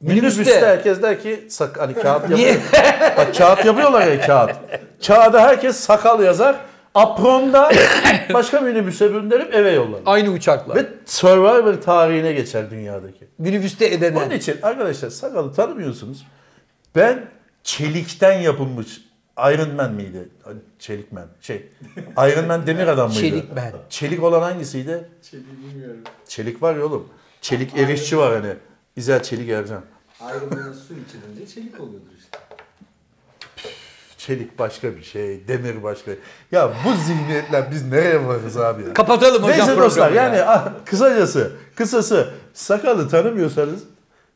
Minibüste, Minibüste. herkes der ki sak hani kağıt Niye? yapıyor. Bak kağıt yapıyorlar ya kağıt. Kağıda herkes sakal yazar. Apronda başka minibüse gönderip eve yollar. Aynı uçakla. Ve Survivor tarihine geçer dünyadaki. Minibüste edene. Onun için arkadaşlar sakalı tanımıyorsunuz. Ben çelikten yapılmış Iron Man miydi? Çelik Man. Şey. Iron Man demir adam mıydı? Çelik Man. Çelik olan hangisiydi? Çeliği bilmiyorum. Çelik var ya oğlum. Çelik erişçi var hani. İzel Çelik Ercan. Ayrılığına su içilince çelik oluyordur işte. Çelik başka bir şey, demir başka. Ya bu zihniyetle biz nereye varız abi ya? Kapatalım hocam Neyse dostlar programı ya. yani ah, kısacası, kısası sakalı tanımıyorsanız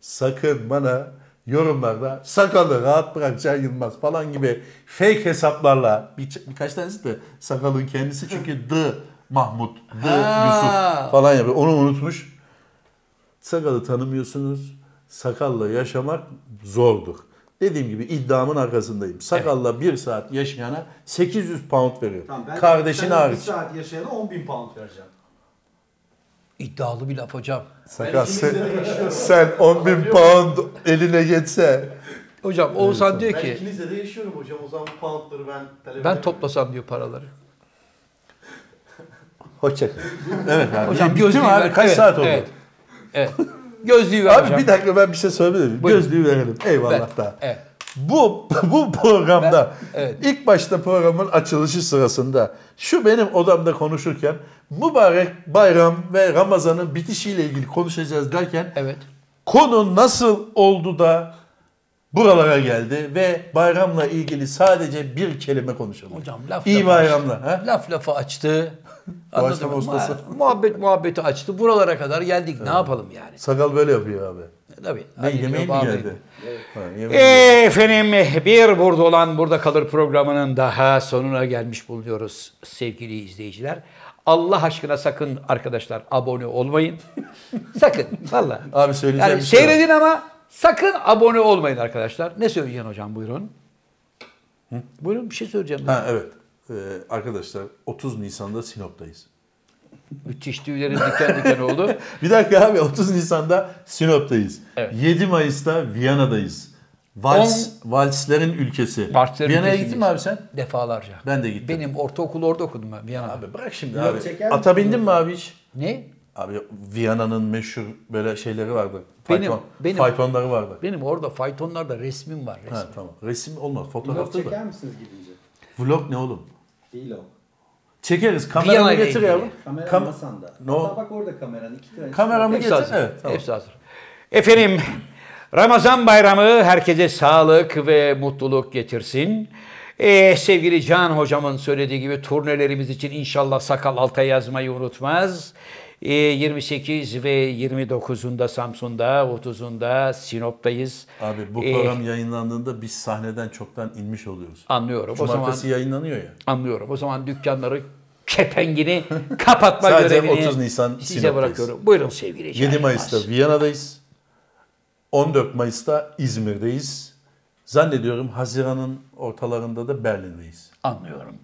sakın bana yorumlarda sakalı rahat bırak Can Yılmaz falan gibi fake hesaplarla bir, birkaç tanesi de sakalın kendisi çünkü D Mahmut, D Ha. Yusuf falan yapıyor. Onu unutmuş. Sakalı tanımıyorsunuz. Sakalla yaşamak zordur. Dediğim gibi iddiamın arkasındayım. Sakalla bir saat yaşayana 800 pound veriyor. Tamam, ben Kardeşin sen hariç. Bir saat yaşayana 10 bin pound vereceğim. İddialı bir laf hocam. Sakal sen, sen 10 bin pound eline geçse. Hocam Oğuzhan diyor Ben ki ikinizle de yaşıyorum hocam. O zaman bu poundları ben talep ben toplasam diyor paraları. Hoşçakal. Evet abi. Hocam Bitti gözlüğü mi abi? ver. Kaç Evet, saat oldu? Evet. evet. Gözlüğü ver Abi hocam. bir dakika ben bir şey söyleyebilir miyim? Buyurun. Gözlüğü verelim. Eyvallah Ver. da. Evet. Bu bu programda Ben- evet. ilk başta programın açılışı sırasında şu benim odamda konuşurken mübarek bayram ve Ramazan'ın bitişiyle ilgili konuşacağız derken Evet. konu nasıl oldu da buralara geldi ve bayramla ilgili sadece bir kelime konuşalım. Hocam laf İyi açtı. Ha? Laf lafı açtı. Anladın mı? ustası. Muhabbet muhabbeti açtı. Buralara kadar geldik. Ne yapalım yani? Sakal böyle yapıyor abi. Tabii. Ne yemeği mi geldi? Ha, yemeği? Efendim bir burada olan burada kalır programının daha sonuna gelmiş bulunuyoruz sevgili izleyiciler. Allah aşkına sakın arkadaşlar abone olmayın. sakın valla. Abi söyleyeceğim Yani bir şey var. seyredin ama sakın abone olmayın arkadaşlar. Ne söyleyeceksin hocam buyurun. Buyurun bir şey söyleyeceğim. Ha evet. Ee, arkadaşlar 30 Nisan'da Sinop'tayız. Müthiş tüylerim diken diken oldu. Bir dakika abi 30 Nisan'da Sinop'tayız. Evet. 7 Mayıs'ta Viyana'dayız. Vals, valslerin ülkesi. Valslerin Viyana'ya gittin mi abi sen? Defalarca. Ben de gittim. Benim ortaokul orada okudum ben Viyana. Abi bırak şimdi abi. çeker Ata bindin mi abi hiç? Ne? Abi Viyana'nın meşhur böyle şeyleri vardı. Benim- Fayton, benim- faytonları vardı. Benim orada faytonlarda resmim var. Resim. Ha tamam. Resim olmaz. Vlog Fotoğrafta çeker da. misiniz gidince? Vlog ne oğlum? Değil o. Çekeriz. Kameramı getir yavrum. Kamera Kam- masanda. No. Hatta bak orada kameran. iki tane. Kameramı getir. hazır. Evet, tamam. Hepsi hazır. Efendim Ramazan bayramı herkese sağlık ve mutluluk getirsin. Ee, sevgili Can hocamın söylediği gibi turnelerimiz için inşallah sakal alta yazmayı unutmaz. Ee, 28 ve 29'unda Samsun'da, 30'unda Sinop'tayız. Abi bu Ee, program yayınlandığında biz sahneden çoktan inmiş oluyoruz. Anlıyorum. O zaman Cumartesi yayınlanıyor ya. anlıyorum. O zaman dükkanları kepengini kapatma Sadece görevini 30 Nisan size Sinop'tayız. bırakıyorum. Buyurun sevgili Can 7 Yılmaz. Mayıs'ta Viyana'dayız. 14 Mayıs'ta İzmir'deyiz. Zannediyorum Haziran'ın ortalarında da Berlin'deyiz. Anlıyorum.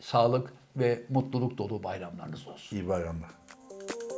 Sağlık ve mutluluk dolu bayramlarınız olsun. İyi bayramlar.